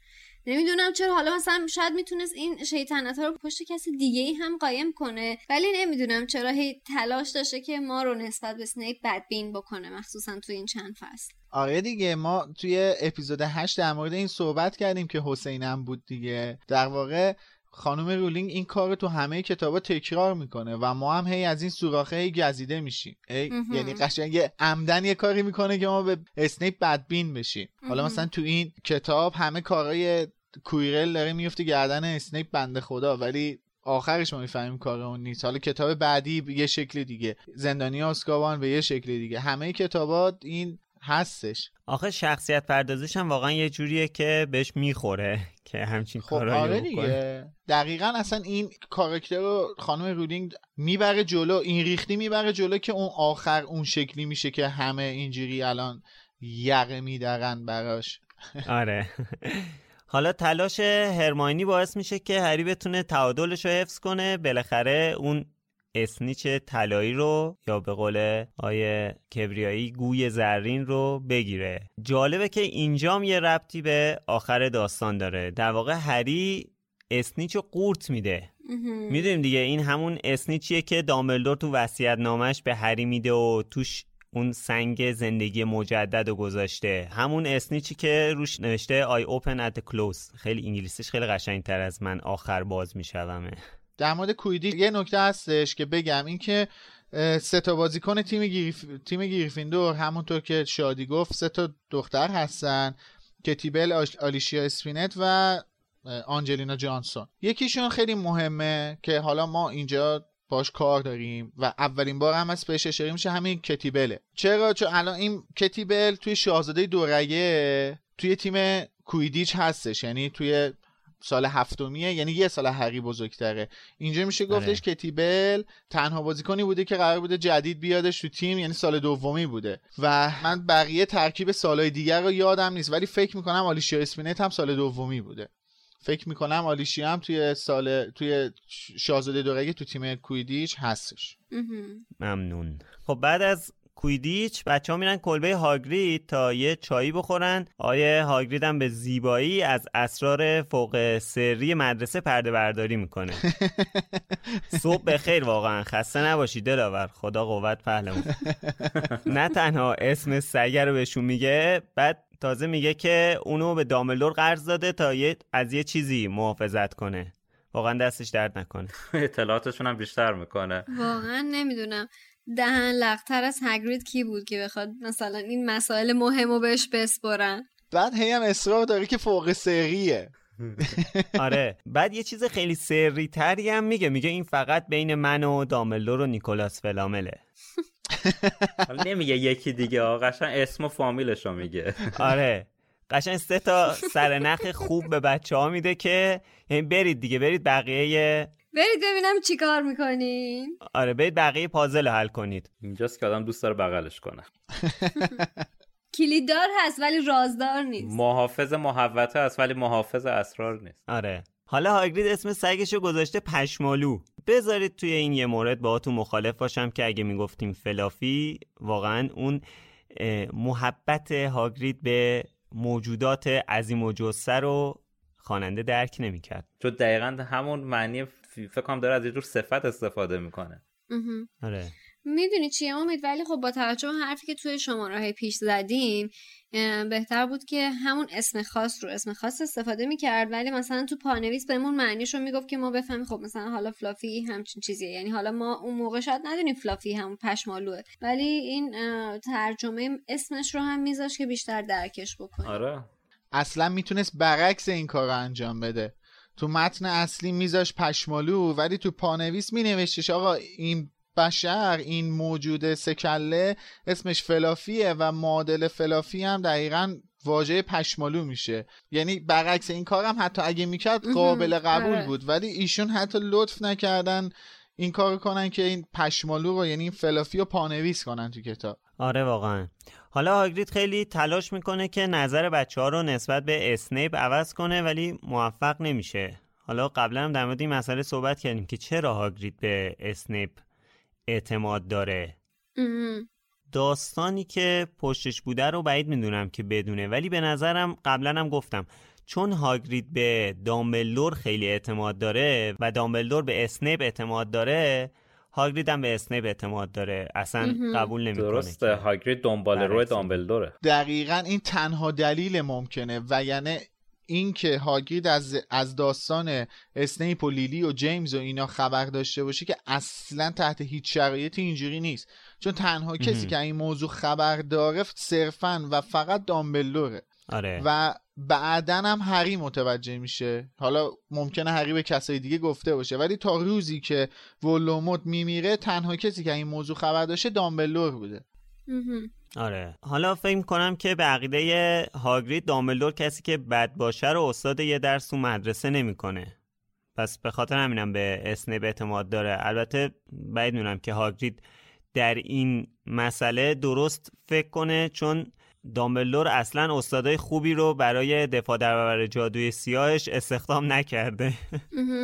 C: نمی‌دونم چرا. حالا مثلا شاید می‌تونست این شیطنت ها رو پشت کسی دیگه ای هم قایم کنه ولی نمی‌دونم چرا هی تلاش داشته که ما رو نسبت به سنیپ بدبین بکنه مخصوصا تو این چند فصل.
E: آره دیگه ما توی اپیزود 8 در مورد این صحبت کردیم که حسینم بود دیگه. در واقع خانم رولینگ این کار رو تو همه کتابا تکرار می‌کنه و ما هم هی از این سوراخه هی گزیده میشیم. یعنی قشنگ عمدن یه کاری می‌کنه که ما به اسنیپ بدبین بشیم. حالا. مثلا تو این کتاب همه کارهای کویرل داره میفته گردن اسنیپ بنده خدا ولی آخرش ما می‌فهمیم کار اون نیست. حالا کتاب بعدی به یه شکل دیگه. زندانی آسکابان به یه شکل دیگه. همه کتابات این هستش.
B: آخه شخصیت پردازش هم واقعا یه جوریه که بهش می‌خوره که همچین
E: خب
B: کارایی
E: آره. دیگه. دقیقا اصلا این کاراکتر رو خانم رولینگ می‌بره جلو این ریختی می‌بره جلو که اون آخر اون شکلی میشه که همه اینجوری الان یقه میدرن براش.
B: آره. حالا تلاش هرماینی باعث میشه که هری بتونه تعادلش رو حفظ کنه. بالاخره اون اسنیچ طلایی رو یا به قول آیه کبریایی گوی زرین رو بگیره. جالبه که اینجام یه ربطی به آخر داستان داره. در واقع هری اسنیچ رو قورت میده. می‌دونیم دیگه این همون اسنیچیه که دامبلدور تو وصیت نامش به هری میده و توش اون سنگ زندگی مجدد رو گذاشته. همون اسنیچی که روش نوشته I open at the close. خیلی انگلیسیش خیلی قشنگ تر از من. آخر باز میشومه.
E: در مورد کویدی یه نکته هستش که بگم این که اه، سه تا بازیکن تیم گریف... تیم گریفیندور همونطور که شادی گفت سه تا دختر هستن کتی بل آش... آلیشیا اسپینت و آنجلینا جانسون. یکیشون خیلی مهمه که حالا ما اینجا باش کار داریم و اولین بار هم از بهش اشاره میشه همین کتی بله. چرا؟ چون الان این کتی بل توی شاهزاده دورگه توی تیم کویدیچ هستش یعنی توی سال هفتمیه یعنی یه سال هری بزرگتره. اینجا میشه گفتش کتی بل تنها بازیکنی بوده که قرار بوده جدید بیادش تو تیم یعنی سال دومی بوده. و من بقیه ترکیب سالهای دیگر رو یادم نیست ولی فکر می‌کنم آلیشیا اسپینت هم سال دومی بوده. فکر می‌کنم آلیشیا هم توی سال توی شاهزاده دورگه تو تیم کویدیچ هستش.
B: ممنون. خب بعد از کویدیچ. بچه ها میرن کلبه هاگرید تا یه چایی بخورن. آیه هاگرید هم به زیبایی از اسرار فوق سری مدرسه پرده برداری می‌کنه. صبح بخیر واقعا. خسته نباشی دلاور. خدا قوت پهلمون نه تنها اسم سگه رو بهشون میگه بعد تازه میگه که اونو به داملور قرض داده تا یه از یه چیزی محافظت کنه. واقعا دستش درد نکنه.
A: اطلاعاتشون هم بیشتر می‌کنه.
C: واقعا نمی‌دونم. دهن لقتر از هگرید کی بود که بخواد مثلا این مسائل مهم رو بهش بسپرن؟
E: بعد هی هم اصرار داره که فوق سریه.
B: آره. بعد یه چیز خیلی سری تری هم میگه. میگه این فقط بین من و داملور و نیکولاس فلامله.
A: حالا نمیگه یکی دیگه. آقا قشنگ اسم و فامیلش رو میگه.
B: آره. قشنگ سه تا سرنخ خوب به بچه ها میده که یعنی برید دیگه. برید بقیه
C: برید ببینم چی کار می‌کنین.
B: آره برید بقیه پازل رو حل کنید.
A: اینجاست که آدم دوست داره بغلش کنه.
C: کلیددار هست ولی رازدار نیست.
A: محافظ محوته است ولی محافظ اسرار نیست.
B: آره. حالا هاگرید اسم سگش رو گذاشته پشمالو. بذارید توی این یه مورد باهاتون مخالف باشم که اگه می‌گفتیم فلافی واقعا اون محبت هاگرید به موجودات عظیم و جسه رو خواننده درک نمی‌کرد.
A: چون دقیقا همون معنی فکر کنم داره از یه جور صفت استفاده می‌کنه.
B: آره.
C: می‌دونی چیه امید؟ ولی خب با توجه به حرفی که توی شماره پیش زدیم بهتر بود که همون اسم خاص رو اسم خاص استفاده می‌کرد ولی مثلا تو پانویس بهمون معنیش رو می‌گفت که ما بفهمیم خب مثلا حالا فلافی همچین چیزیه. یعنی حالا ما اون موقع شاید ندونیم فلافی همون پشمالوه. ولی این ترجمه اسمش رو هم میذاش که بیشتر درکش بکنیم.
A: آره.
E: اصلا می‌تونست برعکس این کار رو انجام بده. تو متن اصلی میذاش پشمالو ولی تو پانویس مینوشتش آقا این بشر این موجود سکله اسمش فلافیه و معادل فلافی هم دقیقا واژه پشمالو میشه. یعنی برعکس این کارم حتی اگه می‌کرد قابل قبول آره. بود. ولی ایشون حتی لطف نکردن این کار کنن که این پشمالو رو یعنی این فلافی رو پانویس کنن تو کتاب.
B: آره واقعا. حالا هاگرید خیلی تلاش می‌کنه که نظر بچه ها رو نسبت به اسنیپ عوض کنه ولی موفق نمیشه. حالا قبلا هم در مورد این مسئله صحبت کردیم که چرا هاگرید به اسنیپ اعتماد داره. داستانی که پشتش بوده رو بعید می‌دونم که بدونه ولی به نظرم قبلا هم گفتم چون هاگرید به دامبلدور خیلی اعتماد داره و دامبلدور به اسنیپ اعتماد داره هاگرید هم به اسنیپ اعتماد داره. اصلا قبول نمی‌کنه
A: درسته هاگرید دنبال روی دامبلدوره.
E: دقیقا این تنها دلیل ممکنه و یعنی اینکه هاگرید از از داستان اسنیپ و لیلی و جیمز و اینا خبر داشته باشه که اصلا تحت هیچ شرایطی اینجوری نیست. چون تنها کسی که این موضوع خبر داره صرفا و فقط دامبلوره
B: آره.
E: و بعدا هم هری متوجه میشه. حالا ممکنه هری به کسای دیگه گفته باشه ولی تا روزی که ولوموت میمیره تنها کسی که این موضوع خبر داشته دامبلور بوده.
B: آره. حالا فکر کنم که به عقیده هاگرید دامبلدور کسی که بد باشه رو استاد یه درس تو مدرسه نمی‌کنه. پس به خاطر همینم به اسنیپ اعتماد داره. البته باید که هاگرید در این مسئله درست فکر کنه چون دامبلدور اصلا استادای خوبی رو برای دفاع در برابر جادوی سیاهش استخدام نکرده.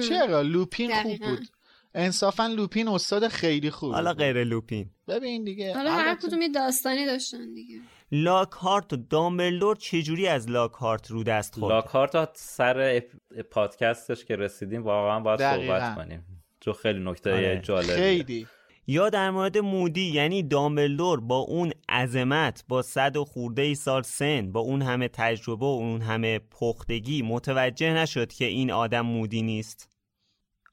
E: چرا؟ لوپین خوب بود. انصافا لوپین استاد خیلی خوب
B: حالا غیر لوپین.
E: ببین دیگه
C: حالا هر کدوم یه داستانی داشتن دیگه.
B: لاکهارت و دامبلدور چجوری از لاکهارت رو دست خورد
A: لاکهارت سر پادکستش که رسیدیم واقعا باید صحبت کنیم. چون خیلی نکته آره. جالبیه.
E: خیلی.
B: یا در مورد مودی یعنی دامبلدور با اون عظمت با صد و خورده سال سن با اون همه تجربه و اون همه پختگی متوجه نشد که این آدم مودی نیست.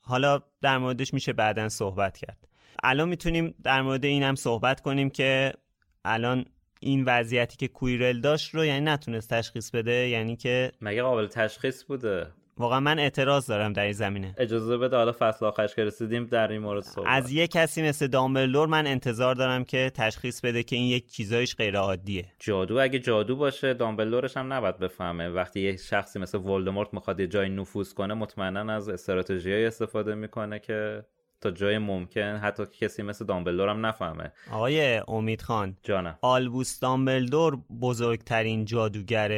B: حالا در موردش میشه بعدا صحبت کرد. الان می‌تونیم در مورد این هم صحبت کنیم که الان این وضعیتی که کویرل داشت رو یعنی نتونست تشخیص بده یعنی که
A: مگه قابل تشخیص بوده؟
B: واقعا من اعتراض دارم در این زمینه.
A: اجازه بده حالا فصل آخرش که رسیدیم در این مورد صحبت
B: از یه کسی مثل دامبلدور من انتظار دارم که تشخیص بده که این یک چیزایش غیر عادیه.
A: جادو اگه جادو باشه دامبلدورش هم نباید بفهمه. وقتی یه شخصی مثل ولدمورت می‌خواد یه جای نفوذ کنه مطمئنا از استراتژیای استفاده می‌کنه که تا جای ممکن حتی کسی مثل دامبلدور هم نفهمه.
B: آقای امید خان
A: جانم.
B: آلبوس دامبلدور بزرگترین جادوگر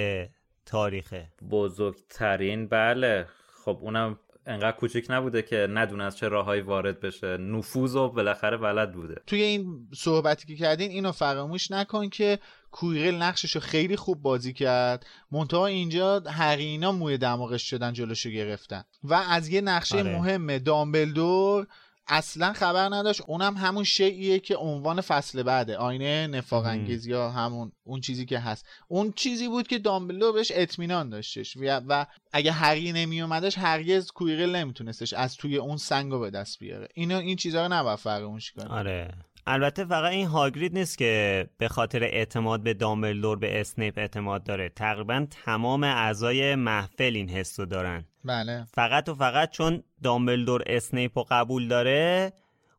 B: تاریخه.
A: بزرگترین بله. خب اونم انقدر کوچیک نبوده که ندونه از چه راههایی وارد بشه. نفوذ و بالاخره بلد بوده.
E: توی این صحبتی که کردین اینو فراموش نکن که کویرل نقششو خیلی خوب بازی کرد. منتها اینجا هرینا موی دماغش شدن جلوشو گرفتن. و از یه نقشه آره. مهم دامبلدور اصلا خبر نداشت. اونم همون شیعیه که عنوان فصل بعده. آینه نفاق انگیز یا همون اون چیزی که هست. اون چیزی بود که دامبلو بهش اطمینان داشتش. و, و اگه هری نمی اومدش هرگز کویرل نمیتونستش از توی اون سنگو به دست بیاره. اینو این چیزها رو نباید فراموش کنیم
B: آره. البته فقط این هاگرید نیست که به خاطر اعتماد به دامبلدور به اسنیپ اعتماد داره. تقریبا تمام اعضای محفل این حسو دارن.
E: بله.
B: فقط و فقط چون دامبلدور اسنیپ رو قبول داره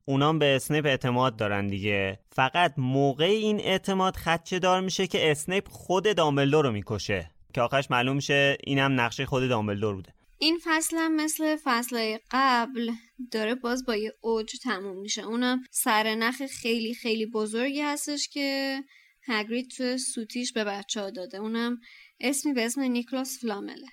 B: اونام به اسنیپ اعتماد دارن دیگه. فقط موقع این اعتماد خدچه دار میشه که اسنیپ خود دامبلدور رو می‌کشه. که آخرش معلوم میشه اینم نقشه خود دامبلدور بوده.
C: این فصل هم مثل فصل قبل داره باز با یه اوج تموم میشه. اونم سرنخ خیلی خیلی بزرگی هستش که هگرید تو سوتیش به بچه ها داده. اونم اسمی به اسم نیکلاس فلامله.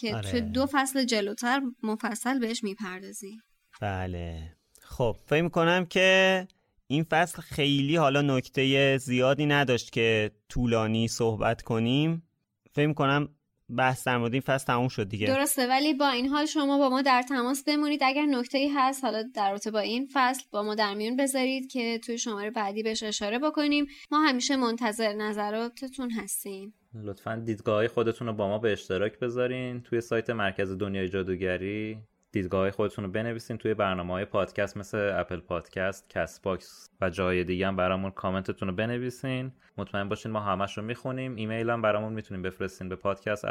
C: که آره. تو دو فصل جلوتر مفصل بهش می‌پردازی.
B: بله. خب فکر می‌کنم که این فصل خیلی حالا نکته زیادی نداشت که طولانی صحبت کنیم. فکر کنم بحث در مورد این فصل تموم شد دیگه.
C: درسته ولی با این حال شما با ما در تماس بمونید. اگر نکته ای هست حالا در رابطه با این فصل با ما در میون بذارید که توی شماره بعدی بهش اشاره بکنیم. ما همیشه منتظر نظراتتون هستیم.
A: لطفا دیدگاه خودتون رو با ما به اشتراک بذارین. توی سایت مرکز دنیای جادوگری دیدگاه خودتون رو بنویسین. توی برنامه های پادکست مثل اپل پادکست، کست باکس و جای دیگه هم برامون کامنتتون رو بنویسین. مطمئن باشین ما همش رو می‌خونیم. ایمیل هم برامون می‌تونیم بفرستین به پادکست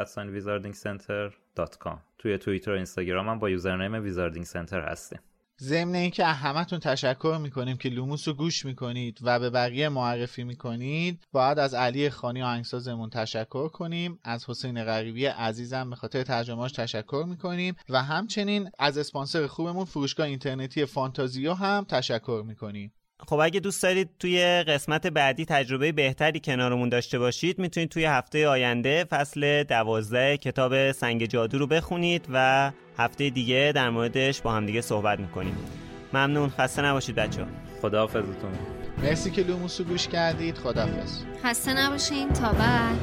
A: توی توییتر و اینستاگرام هم با username ویزاردینگ سنتر هستیم.
E: ضمن اینکه همتون تشکر می‌کنیم که لوموس رو گوش می‌کنید و به بقیه معرفی می‌کنید باید از علی خانی آهنگسازمون تشکر کنیم. از حسین غریبی عزیزم به خاطر ترجمهاش تشکر می‌کنیم. و همچنین از اسپانسر خوبمون فروشگاه اینترنتی فانتازیو هم تشکر می‌کنیم.
B: خب اگه دوست دارید توی قسمت بعدی تجربه بهتری کنارمون داشته باشید می‌تونید توی هفته آینده فصل دوازده کتاب سنگ جادو رو بخونید و هفته دیگه در موردش با هم دیگه صحبت می‌کنیم. ممنون. خسته نباشید بچه
A: خداحافظتون.
E: مرسی که لوموسو گوش کردید. خداحافظ.
C: خسته نباشین. تا بعد.